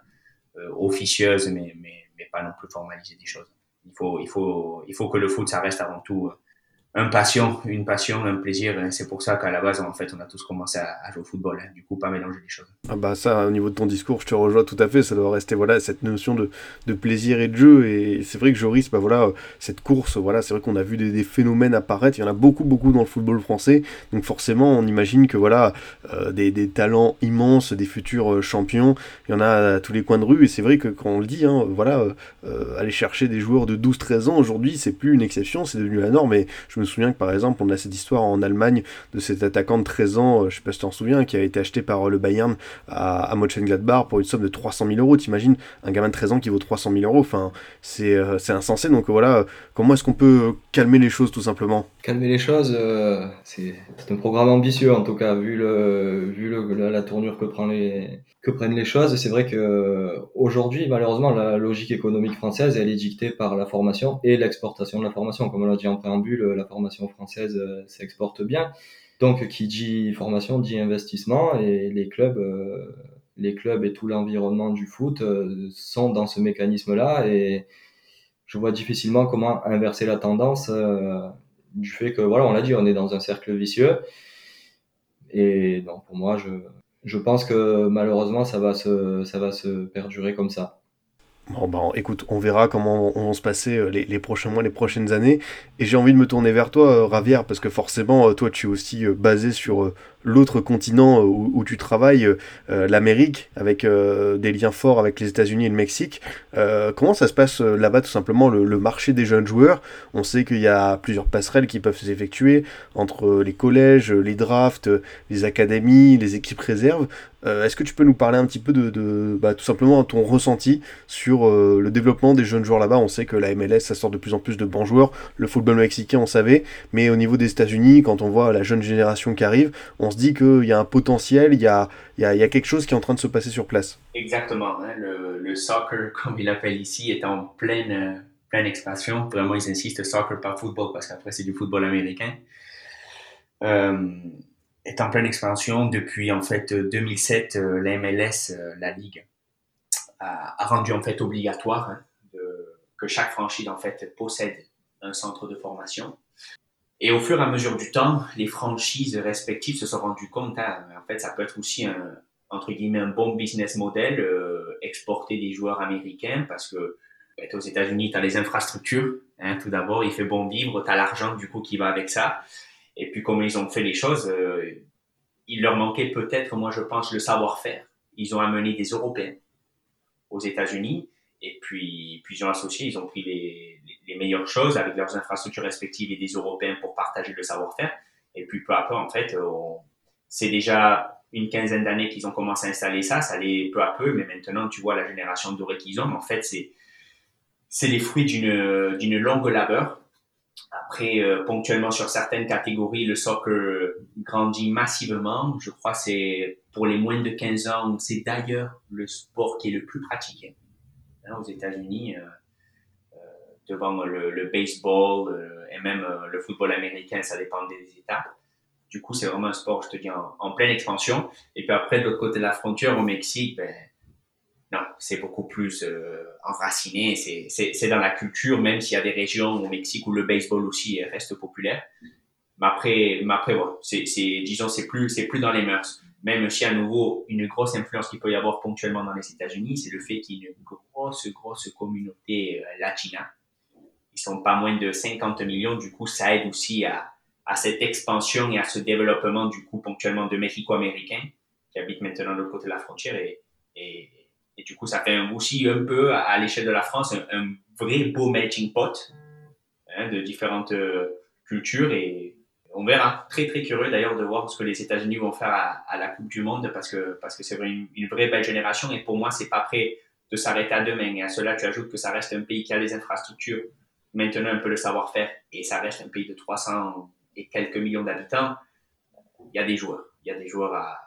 euh, officieuse, mais, mais, mais, pas non plus formaliser des choses. Il faut, il, faut, il faut que le foot, ça reste avant tout un passion, une passion, un plaisir. C'est pour ça qu'à la base, en fait, on a tous commencé à, jouer au football. Hein. Du coup, pas mélanger les choses. Ah bah ça, au niveau de ton discours, je te rejoins tout à fait. Ça doit rester voilà cette notion de, de plaisir et de jeu. Et c'est vrai que Joris, bah voilà, cette course, voilà, c'est vrai qu'on a vu des, phénomènes apparaître. Il y en a beaucoup, beaucoup dans le football français. Donc forcément, on imagine que voilà, euh, des, talents immenses, des futurs euh, champions. Il y en a à tous les coins de rue. Et c'est vrai que quand on le dit, hein, voilà, euh, aller chercher des joueurs de 12-13 ans aujourd'hui, c'est plus une exception, c'est devenu la norme. Me souviens que par exemple, on a cette histoire en Allemagne de cet attaquant de 13 ans, euh, je sais pas si tu t'en souviens, qui a été acheté par euh, le Bayern à, à Mönchengladbach pour une somme de 300 000 euros. T'imagines un gamin de 13 ans qui vaut 300 000 euros Enfin, c'est euh, insensé. Donc voilà, comment est-ce qu'on peut calmer les choses tout simplement? Calmer les choses, c'est un programme ambitieux en tout cas, vu, le, vu le, la, tournure que, prend les, que prennent les choses. C'est vrai que aujourd'hui, malheureusement, la logique économique française, elle est dictée par la formation et l'exportation de la formation. Comme on l'a dit en préambule, la formation française euh, s'exporte bien. Donc, qui dit formation dit investissement et les clubs, euh, les clubs et tout l'environnement du foot euh, sont dans ce mécanisme-là et je vois difficilement comment inverser la tendance du fait que, voilà, on l'a dit, on est dans un cercle vicieux. Et donc, pour moi, je, je pense que malheureusement, ça va se, ça va se perdurer comme ça. Bon, bah, écoute, on verra comment vont se passer euh, les, prochains mois, les prochaines années. Et j'ai envie de me tourner vers toi, euh, Ravière, parce que forcément, euh, toi, tu es aussi basé sur l'autre continent où, tu travailles, l'Amérique, avec des liens forts avec les États-Unis et le Mexique. comment ça se passe là-bas, tout simplement, le, marché des jeunes joueurs? On sait qu'il y a plusieurs passerelles qui peuvent s'effectuer entre les collèges, les drafts, les académies, les équipes réserves. Euh, est-ce que tu peux nous parler un petit peu de, bah, tout simplement ton ressenti sur euh, le développement des jeunes joueurs là-bas? On sait que la MLS, ça sort de plus en plus de bons joueurs. Le football mexicain, on savait. Mais au niveau des États-Unis, quand on voit la jeune génération qui arrive, on se dit qu'il y a un potentiel, il y a, quelque chose qui est en train de se passer sur place. Exactement. Hein. le, soccer, comme il l'appelle ici, est en pleine, pleine expansion. Vraiment, ils insistent soccer, pas football, parce qu'après, c'est du football américain. Euh, est en pleine expansion depuis en fait 2007. Euh, la MLS, euh, la ligue, a, rendu en fait obligatoire hein, que chaque franchise en fait possède un centre de formation. Et au fur et à mesure du temps, les franchises respectives se sont rendues compte, hein, en fait, ça peut être aussi un, entre guillemets, un bon business model, euh, exporter des joueurs américains, parce que ben, aux États-Unis, tu as les infrastructures, hein, tout d'abord, il fait bon vivre, tu as l'argent du coup qui va avec ça. Et puis, comment ils ont fait les choses, euh, il leur manquait peut-être, moi je pense, le savoir-faire. Ils ont amené des Européens aux États-Unis et puis, puis ils ont associé, ils ont pris les, les, meilleures choses avec leurs infrastructures respectives et des Européens pour partager le savoir-faire. Et puis peu à peu, en fait, c'est déjà une quinzaine d'années qu'ils ont commencé à installer ça, ça allait peu à peu, mais maintenant tu vois la génération dorée qu'ils ont, en fait c'est c'est les fruits d'une d'une longue labeur après, euh, ponctuellement sur certaines catégories, le soccer grandit massivement. Je crois c'est pour les moins de 15 ans, c'est d'ailleurs le sport qui est le plus pratiqué hein, aux États-Unis, euh, devant le, baseball et même le football américain, ça dépend des États. Du coup, c'est vraiment un sport, je te dis, en, pleine expansion. Et puis après, de l'autre côté de la frontière, au Mexique, ben, non, c'est beaucoup plus euh, enraciné, c'est dans la culture, même s'il y a des régions au Mexique où le baseball aussi reste populaire. Mais après, mais après voilà, c'est, disons, c'est plus, plus dans les mœurs. Même si à nouveau, une grosse influence qu'il peut y avoir ponctuellement dans les États-Unis, c'est le fait qu'il y ait une grosse, grosse communauté euh, latina. Ils sont pas moins de 50 millions, du coup, ça aide aussi à, à cette expansion et à ce développement, du coup, ponctuellement de Mexico-Américains qui habitent maintenant de l'autre côté de la frontière et, et du coup, ça fait aussi un peu, à, l'échelle de la France, un, vrai beau melting pot hein, de différentes euh, cultures. Et on verra. Très, très curieux d'ailleurs de voir ce que les États-Unis vont faire à, la Coupe du Monde parce que parce que c'est une, une, vraie belle génération. Et pour moi, c'est pas prêt de s'arrêter à demain. Et à cela, tu ajoutes que ça reste un pays qui a les infrastructures, maintenant un peu le savoir-faire, et ça reste un pays de 300 et quelques millions d'habitants. Il y a des joueurs. Il y a des joueurs à,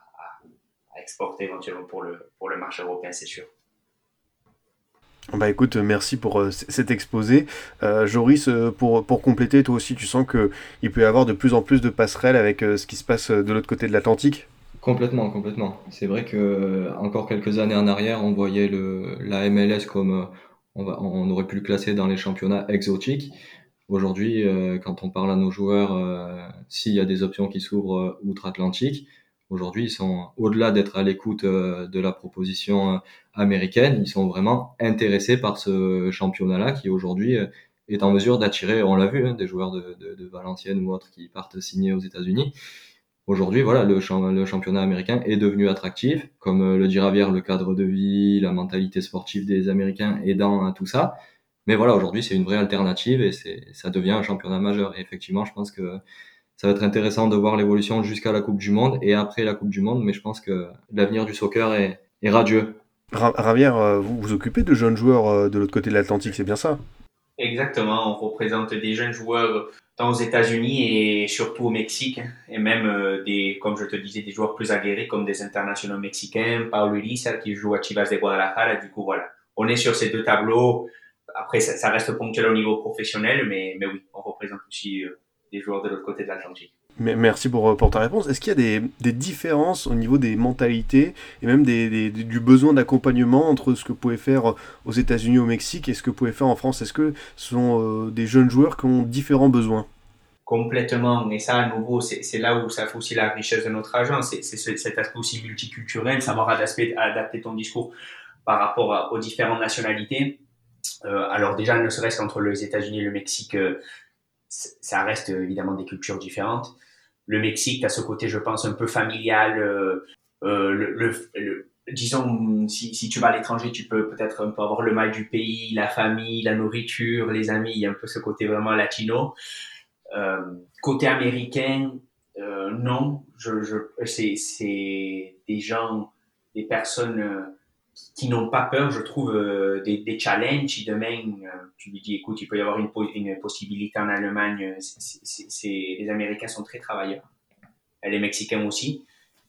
exporter éventuellement pour le, pour le marché européen, c'est sûr. Bah écoute, merci pour euh, cet exposé. Euh, Joris, euh, pour, pour compléter, toi aussi, tu sens qu'il peut y avoir de plus en plus de passerelles avec ce qui se passe de l'autre côté de l'Atlantique? Complètement, complètement. C'est vrai que encore quelques années en arrière, on voyait le, la MLS comme on, aurait pu le classer dans les championnats exotiques. Aujourd'hui, quand on parle à nos joueurs, s'il y a des options qui s'ouvrent outre-Atlantique, Aujourd'hui, ils sont au-delà d'être à l'écoute euh, de la proposition euh, américaine, ils sont vraiment intéressés par ce championnat-là qui aujourd'hui euh, est en mesure d'attirer, on l'a vu, hein, des joueurs de, de, Valenciennes ou autres qui partent signer aux États-Unis. Aujourd'hui, voilà, le, le, championnat américain est devenu attractif, comme le dit Ravière, le cadre de vie, la mentalité sportive des Américains aidant à tout ça. Mais voilà, aujourd'hui, c'est une vraie alternative et c'est, ça devient un championnat majeur. Et effectivement, je pense que ça va être intéressant de voir l'évolution jusqu'à la Coupe du Monde et après la Coupe du Monde, mais je pense que l'avenir du soccer est, radieux. Ravière, euh, vous vous occupez de jeunes joueurs euh, de l'autre côté de l'Atlantique, c'est bien ça? Exactement, on représente des jeunes joueurs tant aux États-Unis et surtout au Mexique, et même euh, des, comme je te disais, des joueurs plus aguerris comme des internationaux mexicains, Paulo Elisa qui joue à Chivas de Guadalajara, du coup voilà, on est sur ces deux tableaux. Après, ça, reste ponctuel au niveau professionnel, mais, mais oui, on représente aussi des joueurs de l'autre côté de l'Atlantique. Merci pour, pour, ta réponse. Est-ce qu'il y a des, différences au niveau des mentalités et même des, du besoin d'accompagnement entre ce que vous pouvez faire aux États-Unis, au Mexique et ce que vous pouvez faire en France? Est-ce que ce sont euh, des jeunes joueurs qui ont différents besoins? Complètement, mais ça, à nouveau, c'est là où ça fait aussi la richesse de notre agence. C'est cet aspect aussi multiculturel, savoir adapter, adapter ton discours par rapport aux différentes nationalités. Euh, alors déjà, ne serait-ce qu'entre les États-Unis et le Mexique, euh, ça reste évidemment des cultures différentes. Le Mexique, tu ce côté, je pense, un peu familial. Euh, euh, le, disons, si, tu vas à l'étranger, tu peux peut-être un peu avoir le mal du pays, la famille, la nourriture, les amis. Il y a un peu ce côté vraiment latino. Euh, côté américain, non. Je, je, c'est des gens, des personnes qui n'ont pas peur, je trouve, euh, des, des, challenges. Si demain, euh, tu lui dis, écoute, il peut y avoir une, une possibilité en Allemagne, c'est les Américains sont très travailleurs. Les Mexicains aussi.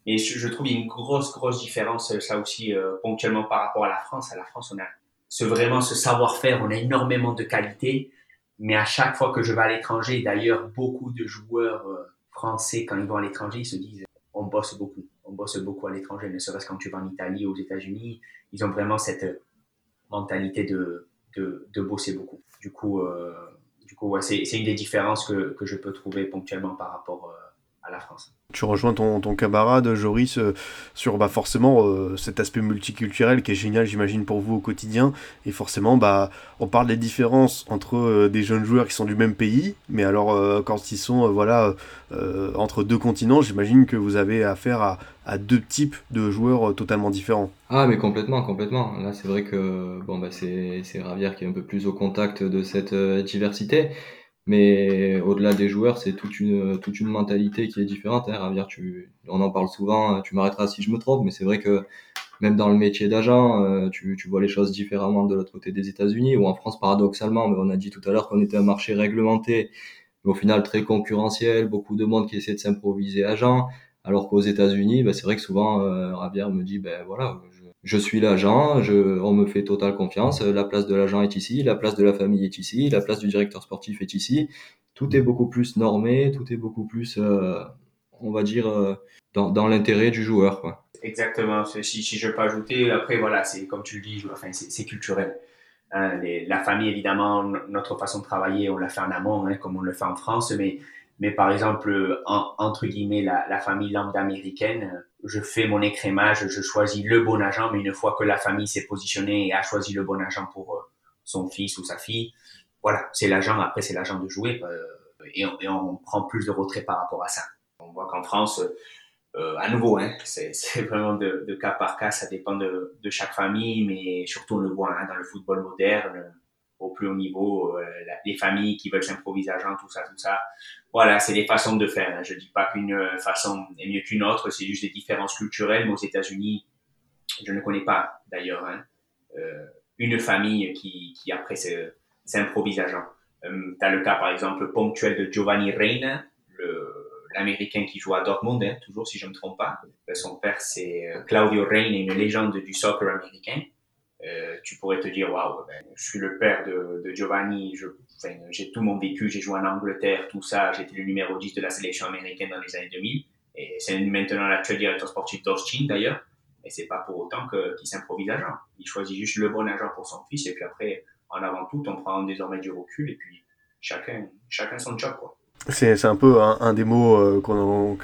Et je, trouve une grosse, grosse différence, ça aussi, euh, ponctuellement par rapport à la France. À la France, on a ce, vraiment ce savoir-faire, on a énormément de qualité. Mais à chaque fois que je vais à l'étranger, d'ailleurs, beaucoup de joueurs français, quand ils vont à l'étranger, ils se disent, on bosse beaucoup on bosse beaucoup à l'étranger, ne serait-ce quand tu vas en Italie ou aux États-Unis, ils ont vraiment cette mentalité de, de, bosser beaucoup. Du coup, euh, c'est une des différences que, que, je peux trouver ponctuellement par rapport euh, à la France. Tu rejoins ton, ton camarade Joris euh, sur bah, forcément euh, cet aspect multiculturel qui est génial j'imagine pour vous au quotidien et forcément bah on parle des différences entre euh, des jeunes joueurs qui sont du même pays mais alors quand ils sont voilà entre deux continents j'imagine que vous avez affaire à, à, deux types de joueurs totalement différents. Ah mais complètement complètement là c'est vrai que bon bah c'est Ravière qui est un peu plus au contact de cette diversité mais au-delà des joueurs, c'est toute une, toute une mentalité qui est différente. Hein. Tu, on en parle souvent, tu m'arrêteras si je me trompe, mais c'est vrai que même dans le métier d'agent, euh, tu, tu, vois les choses différemment de l'autre côté des États-Unis, ou en France, paradoxalement, mais on a dit tout à l'heure qu'on était un marché réglementé, mais au final très concurrentiel, beaucoup de monde qui essaie de s'improviser agent, alors qu'aux États-Unis, bah, c'est vrai que souvent, euh, Ravière me dit, ben voilà, je suis l'agent, je, on me fait totale confiance, la place de l'agent est ici, la place de la famille est ici, la place du directeur sportif est ici. Tout est beaucoup plus normé, tout est beaucoup plus, euh, on va dire, euh, dans, dans l'intérêt du joueur. Quoi. Exactement. Si, si je peux ajouter, après, voilà, c'est comme tu le dis, enfin, c'est culturel. Hein, les, la famille, évidemment, notre façon de travailler, on l'a fait en amont, hein, comme on le fait en France, mais mais par exemple, en, entre guillemets, la, la famille lambda américaine, je fais mon écrémage, je choisis le bon agent, mais une fois que la famille s'est positionnée et a choisi le bon agent pour euh, son fils ou sa fille, voilà, c'est l'agent, après c'est l'agent de jouer, euh, et, on, et, on, prend plus de retrait par rapport à ça. On voit qu'en France, euh, à nouveau, hein, c'est vraiment de, de, cas par cas, ça dépend de, de chaque famille, mais surtout on le voit hein, dans le football moderne, au plus haut niveau, euh, les familles qui veulent s'improviser agent, tout ça, tout ça. Voilà, c'est des façons de faire. Hein. Je dis pas qu'une façon est mieux qu'une autre, c'est juste des différences culturelles. Mais aux États-Unis, je ne connais pas d'ailleurs hein, euh, une famille qui, qui après s'improvise agent. Euh, tu as le cas par exemple ponctuel de Giovanni Reina, l'américain qui joue à Dortmund, hein, toujours si je me trompe pas. Son père c'est euh, Claudio Reina, une légende du soccer américain. Euh, tu pourrais te dire, waouh, ben, je suis le père de, de Giovanni, j'ai tout mon vécu, j'ai joué en Angleterre, tout ça, j'étais le numéro 10 de la sélection américaine dans les années 2000, et c'est maintenant l'actuel directeur sportif d'Austin d'ailleurs, et c'est pas pour autant qu'il s'improvise agent. Il choisit juste le bon agent pour son fils, et puis après, en avant tout, on prend désormais du recul, et puis chacun, chacun son job, quoi. C'est un peu un, un des mots euh, qu'on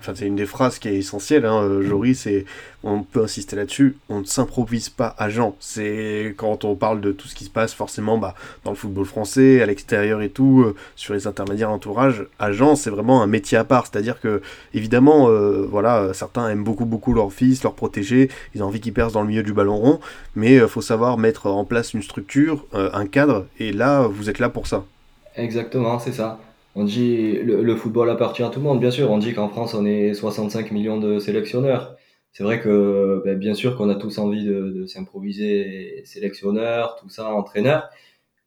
enfin c'est une des phrases qui est essentielle hein, euh, Joris et on peut insister là-dessus on ne s'improvise pas agent c'est quand on parle de tout ce qui se passe forcément bah, dans le football français à l'extérieur et tout euh, sur les intermédiaires entourage agent c'est vraiment un métier à part. C'est-à-dire que évidemment euh, voilà certains aiment beaucoup beaucoup leur fils leur protéger ils ont envie qu'ils percent dans le milieu du ballon rond mais il faut savoir mettre en place une structure un cadre et là vous êtes là pour ça. Exactement c'est ça on dit le, le, football appartient à tout le monde, bien sûr. On dit qu'en France, on est 65 millions de sélectionneurs. C'est vrai que, ben, bien sûr, qu'on a tous envie de, de s'improviser sélectionneur, tout ça, entraîneur.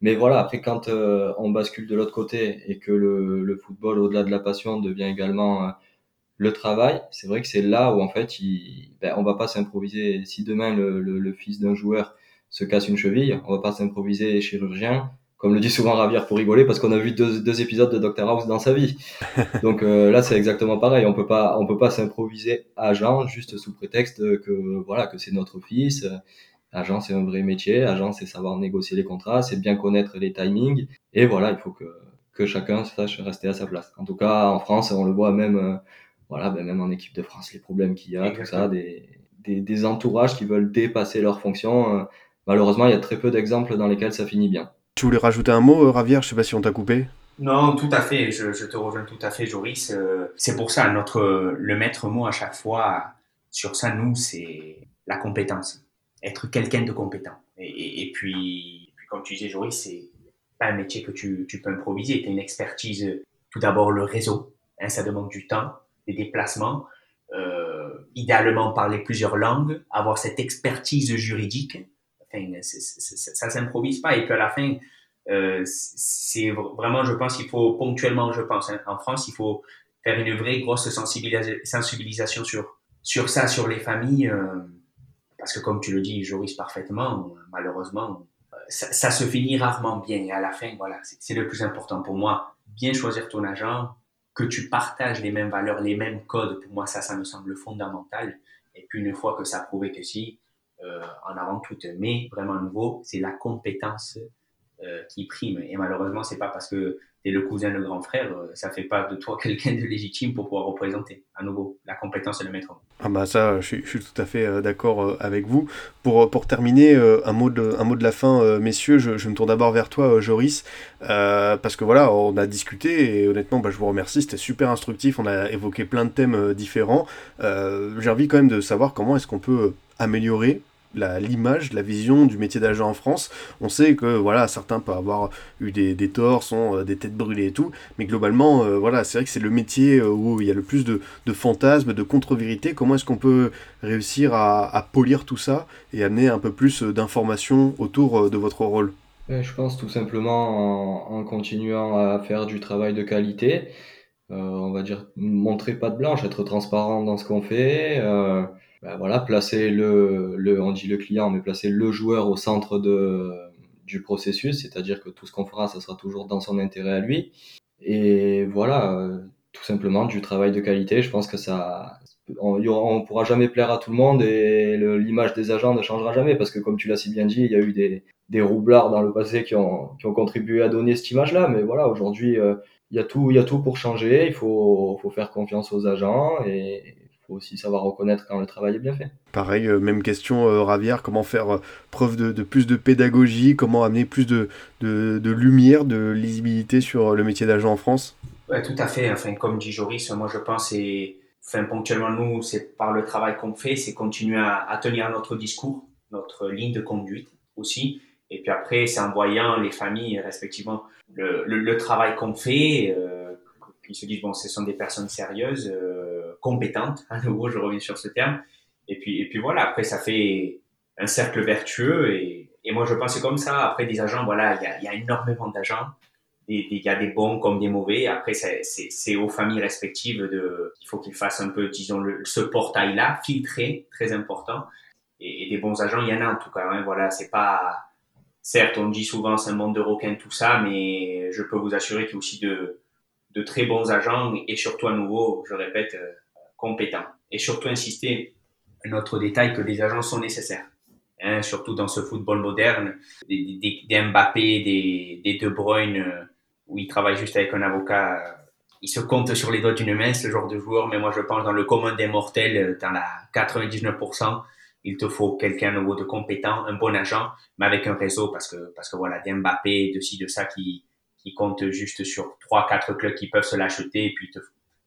Mais voilà, après, quand euh, on bascule de l'autre côté et que le, le football, au-delà de la passion, devient également euh, le travail, c'est vrai que c'est là où, en fait, il, ben, on va pas s'improviser. Si demain, le, le, le fils d'un joueur se casse une cheville, on va pas s'improviser chirurgien comme le dit souvent Ravière pour rigoler, parce qu'on a vu deux, deux, épisodes de Doctor House dans sa vie. Donc euh, là, c'est exactement pareil. On peut pas, on peut pas s'improviser agent juste sous prétexte que voilà que c'est notre fils. Agent, c'est un vrai métier. Agent, c'est savoir négocier les contrats, c'est bien connaître les timings. Et voilà, il faut que que chacun sache rester à sa place. En tout cas, en France, on le voit même, euh, voilà, ben même en équipe de France, les problèmes qu'il y a, tout ça, des, des, des, entourages qui veulent dépasser leurs fonctions. Euh, malheureusement, il y a très peu d'exemples dans lesquels ça finit bien. Tu voulais rajouter un mot, euh, Ravière Je sais pas si on t'a coupé. Non, tout à fait. Je, te rejoins tout à fait, Joris. Euh, c'est pour ça notre le maître mot à chaque fois sur ça, nous, c'est la compétence. Être quelqu'un de compétent. Et, puis, comme tu disais, Joris, c'est pas un métier que tu, tu peux improviser. Tu as une expertise. Tout d'abord, le réseau. Hein, ça demande du temps, des déplacements. Euh, idéalement parler plusieurs langues, avoir cette expertise juridique. Enfin, c est, s'improvise pas. Et puis à la fin, euh, c'est vraiment, je pense, qu'il faut ponctuellement, je pense, hein, en France, il faut faire une vraie grosse sensibilisation sur sur ça, sur les familles, euh, parce que comme tu le dis, Joris parfaitement, malheureusement, ça, ça, se finit rarement bien. Et à la fin, voilà, c'est le plus important pour moi. Bien choisir ton agent, que tu partages les mêmes valeurs, les mêmes codes. Pour moi, ça, ça me semble fondamental. Et puis une fois que ça a prouvé que si, en avant tout. Mais vraiment nouveau, c'est la compétence euh, qui prime. Et malheureusement, c'est pas parce que tu es le cousin, le grand frère, euh, ça fait pas de toi quelqu'un de légitime pour pouvoir représenter. À nouveau, la compétence est le maître. Ah bah ça, je suis, tout à fait euh, d'accord avec vous. Pour, pour terminer, un, mot de, un mot de la fin, messieurs, je, je me tourne d'abord vers toi, Joris, parce que voilà, on a discuté et honnêtement, bah, je vous remercie, c'était super instructif, on a évoqué plein de thèmes différents. J'ai envie quand même de savoir comment est-ce qu'on peut améliorer l'image, la, vision du métier d'agent en France. On sait que voilà, certains peuvent avoir eu des, des torts, sont euh, des têtes brûlées et tout, mais globalement, euh, voilà, c'est vrai que c'est le métier euh, où il y a le plus de, de fantasmes, de contre-vérités. Comment est-ce qu'on peut réussir à, polir tout ça et amener un peu plus d'informations autour de votre rôle? Je pense tout simplement en, en, continuant à faire du travail de qualité. On va dire montrer pas de blanche, être transparent dans ce qu'on fait. Ben voilà, placer le, le, on dit le client, mais placer le joueur au centre de, du processus, c'est-à-dire que tout ce qu'on fera, ça sera toujours dans son intérêt à lui. Et voilà, euh, tout simplement du travail de qualité. Je pense que ça, on, on pourra jamais plaire à tout le monde et l'image des agents ne changera jamais parce que comme tu l'as si bien dit, il y a eu des, des roublards dans le passé qui ont, qui ont contribué à donner cette image-là. Mais voilà, aujourd'hui, euh, il y a tout, il y a tout pour changer. Il faut, faut faire confiance aux agents et faut aussi savoir reconnaître quand le travail est bien fait. Pareil, euh, même question, euh, Ravière, comment faire euh, preuve de, de, plus de pédagogie, comment amener plus de, de, de, lumière, de lisibilité sur le métier d'agent en France? Ouais, Tout à fait, enfin, comme dit Joris, moi je pense, et enfin, ponctuellement nous, c'est par le travail qu'on fait, c'est continuer à, à, tenir notre discours, notre ligne de conduite aussi, et puis après, c'est en voyant les familles, respectivement, le, le, le travail qu'on fait, euh, qu'ils se disent, bon, ce sont des personnes sérieuses, euh, compétentes, à nouveau, je reviens sur ce terme. Et puis, et puis voilà, après, ça fait un cercle vertueux. Et, et moi, je pense comme ça. Après, des agents, voilà, il y a, y a, énormément d'agents. Il y a des bons comme des mauvais. Après, c'est aux familles respectives de, il faut qu'ils fassent un peu, disons, le, ce portail-là, filtré, très important. Et, et, des bons agents, il y en a en tout cas. Hein, voilà, c'est pas, certes, on dit souvent c'est un monde de requins, tout ça, mais je peux vous assurer qu'il y a aussi de, de très bons agents et surtout à nouveau, je répète, euh, compétents. Et surtout insister, un autre détail, que les agents sont nécessaires. Hein, surtout dans ce football moderne, des, Mbappé, des, De Bruyne, euh, où ils travaillent juste avec un avocat, euh, ils se comptent sur les doigts d'une main, ce genre de joueur, mais moi je pense dans le commun des mortels, dans la 99%, il te faut quelqu'un nouveau de compétent, un bon agent, mais avec un réseau, parce que, parce que voilà, des Mbappé, de ci, de ça, qui, qui compte juste sur trois, quatre clubs qui peuvent se l'acheter et puis te,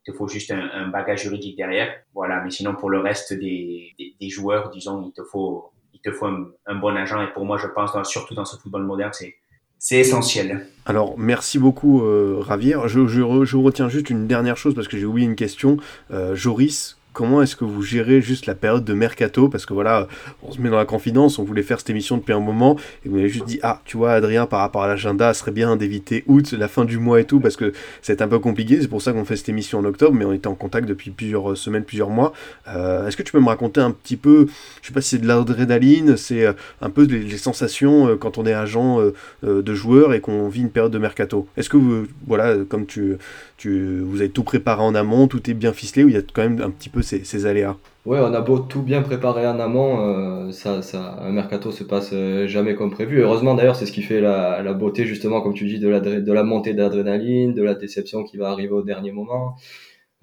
te, faut juste un, bagage juridique derrière. Voilà. Mais sinon, pour le reste des, des, joueurs, disons, il te faut, il te faut un, bon agent. Et pour moi, je pense, surtout dans ce football moderne, c'est, c'est essentiel. Alors, merci beaucoup, euh, Ravier. Je, je, je, retiens juste une dernière chose parce que j'ai oublié une question. Euh, Joris, comment est-ce que vous gérez juste la période de mercato? Parce que voilà, on se met dans la confidence, on voulait faire cette émission depuis un moment, et vous m'avez juste dit, ah, tu vois, Adrien, par rapport à l'agenda, serait bien d'éviter août, la fin du mois et tout, parce que c'est un peu compliqué, c'est pour ça qu'on fait cette émission en octobre, mais on était en contact depuis plusieurs semaines, plusieurs mois. Euh, est-ce que tu peux me raconter un petit peu, je sais pas si c'est de l'adrénaline, c'est un peu les, les, sensations quand on est agent de joueur et qu'on vit une période de mercato? Est-ce que, vous, voilà, comme tu, tu, vous avez tout préparé en amont, tout est bien ficelé, ou il y a quand même un petit peu ces, aléas Ouais, on a beau tout bien préparé en amont, euh, ça, ça, un mercato se passe jamais comme prévu. Heureusement d'ailleurs, c'est ce qui fait la, la, beauté justement, comme tu dis, de la, de la montée d'adrénaline, de la déception qui va arriver au dernier moment.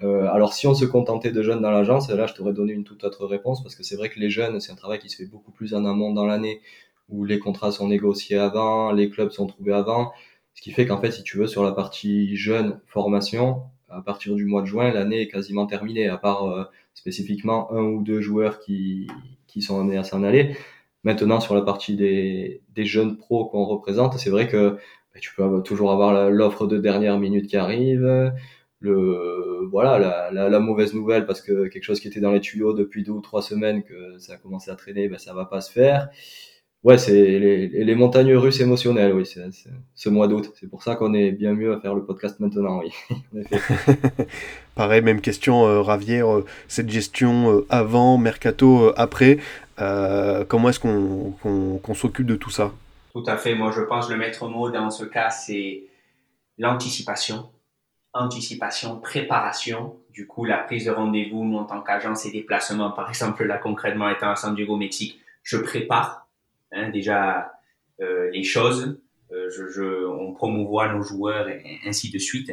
Euh, alors si on se contentait de jeunes dans l'agence, là je t'aurais donné une toute autre réponse parce que c'est vrai que les jeunes, c'est un travail qui se fait beaucoup plus en amont dans l'année où les contrats sont négociés avant, les clubs sont trouvés avant. Ce qui fait qu'en fait, si tu veux, sur la partie jeune formation, à partir du mois de juin, l'année est quasiment terminée, à part euh, spécifiquement un ou deux joueurs qui, qui sont amenés à s'en aller. Maintenant, sur la partie des, des jeunes pros qu'on représente, c'est vrai que bah, tu peux toujours avoir l'offre de dernière minute qui arrive, le voilà la, la, la, mauvaise nouvelle parce que quelque chose qui était dans les tuyaux depuis deux ou trois semaines que ça a commencé à traîner, ben ça va pas se faire ouais, c'est les, les, montagnes russes émotionnelles, oui, c'est, ce mois d'août. C'est pour ça qu'on est bien mieux à faire le podcast maintenant, oui. Pareil, même question, euh, Ravière, euh, cette gestion euh, avant, mercato, euh, après, comment est-ce qu'on, qu'on, qu'on s'occupe de tout ça? Tout à fait, moi je pense le maître mot dans ce cas, c'est l'anticipation. Anticipation, préparation, du coup la prise de rendez-vous, nous en tant qu'agence et déplacement, par exemple là concrètement étant à San Diego, Mexique, je prépare Hein, déjà euh, les choses, euh, on promouvoit nos joueurs et, ainsi de suite.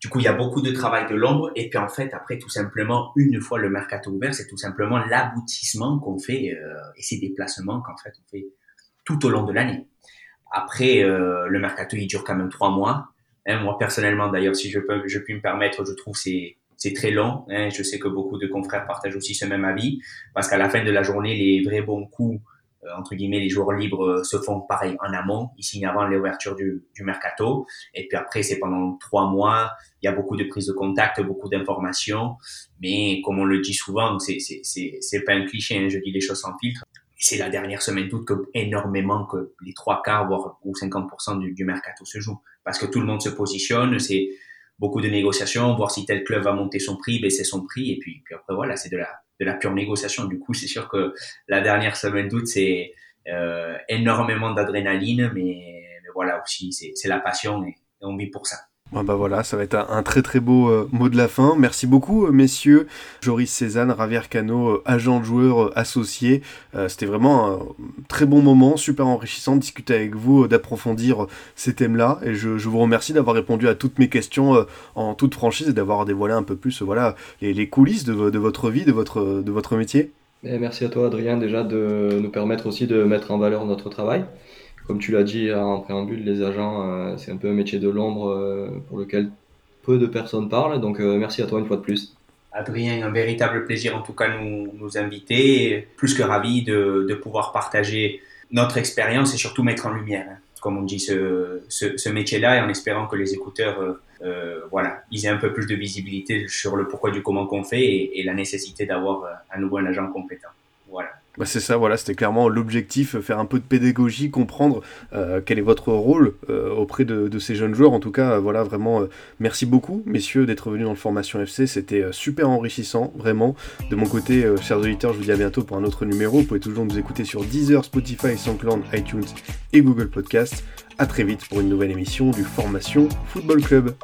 Du coup, il y a beaucoup de travail de l'ombre. Et puis, en fait, après, tout simplement, une fois le mercato ouvert, c'est tout simplement l'aboutissement qu'on fait euh, et ces déplacements qu'en fait, on fait tout au long de l'année. Après, le mercato, il dure quand même trois mois. Hein, moi, personnellement, d'ailleurs, si je peux, je puis me permettre, je trouve c'est c'est très long. Hein. Je sais que beaucoup de confrères partagent aussi ce même avis parce qu'à la fin de la journée, les vrais bons coups entre guillemets, les joueurs libres euh, se font pareil en amont. Ils signent avant l'ouverture du, du mercato. Et puis après, c'est pendant trois mois. Il y a beaucoup de prises de contact, beaucoup d'informations. Mais comme on le dit souvent, c'est, c'est, c'est, c'est pas un cliché. Hein, je dis les choses sans filtre. C'est la dernière semaine d'août que énormément que les trois quarts, voire ou 50% du, du mercato se joue. Parce que tout le monde se positionne. C'est beaucoup de négociations, voir si tel club va monter son prix, baisser son prix. Et puis, puis après, voilà, c'est de la, de la pure négociation. Du coup, c'est sûr que la dernière semaine d'août, c'est euh, énormément d'adrénaline, mais, mais, voilà aussi, c'est la passion et, et on vit pour ça. Bah voilà, ça va être un, très très beau euh, mot de la fin. Merci beaucoup, euh, messieurs. Joris Cézanne, Ravier Cano, euh, agent de joueur associé. C'était vraiment un très bon moment, super enrichissant de discuter avec vous, d'approfondir ces thèmes-là. Et je, vous remercie d'avoir répondu à toutes mes questions en toute franchise et d'avoir dévoilé un peu plus voilà, les, les coulisses de, votre vie, de votre, de votre métier. Et merci à toi, Adrien, déjà de nous permettre aussi de mettre en valeur notre travail comme tu l'as dit en préambule, les agents, euh, c'est un peu un métier de l'ombre euh, pour lequel peu de personnes parlent. Donc euh, merci à toi une fois de plus. Adrien, un véritable plaisir en tout cas nous, nous inviter. Plus que ravi de, pouvoir partager notre expérience et surtout mettre en lumière, hein, comme on dit, ce, métier-là et en espérant que les écouteurs, voilà, ils aient un peu plus de visibilité sur le pourquoi du comment qu'on fait et, et la nécessité d'avoir à nouveau un agent compétent. Voilà. Bah c'est ça, voilà, c'était clairement l'objectif, faire un peu de pédagogie, comprendre euh, quel est votre rôle euh, auprès de, ces jeunes joueurs. En tout cas, euh, voilà, vraiment, merci beaucoup, messieurs, d'être venus dans le Formation FC. C'était super enrichissant, vraiment. De mon côté, chers auditeurs, je vous dis à bientôt pour un autre numéro. Vous pouvez toujours nous écouter sur Deezer, Spotify, SoundCloud, iTunes et Google Podcast. À très vite pour une nouvelle émission du Formation Football Club.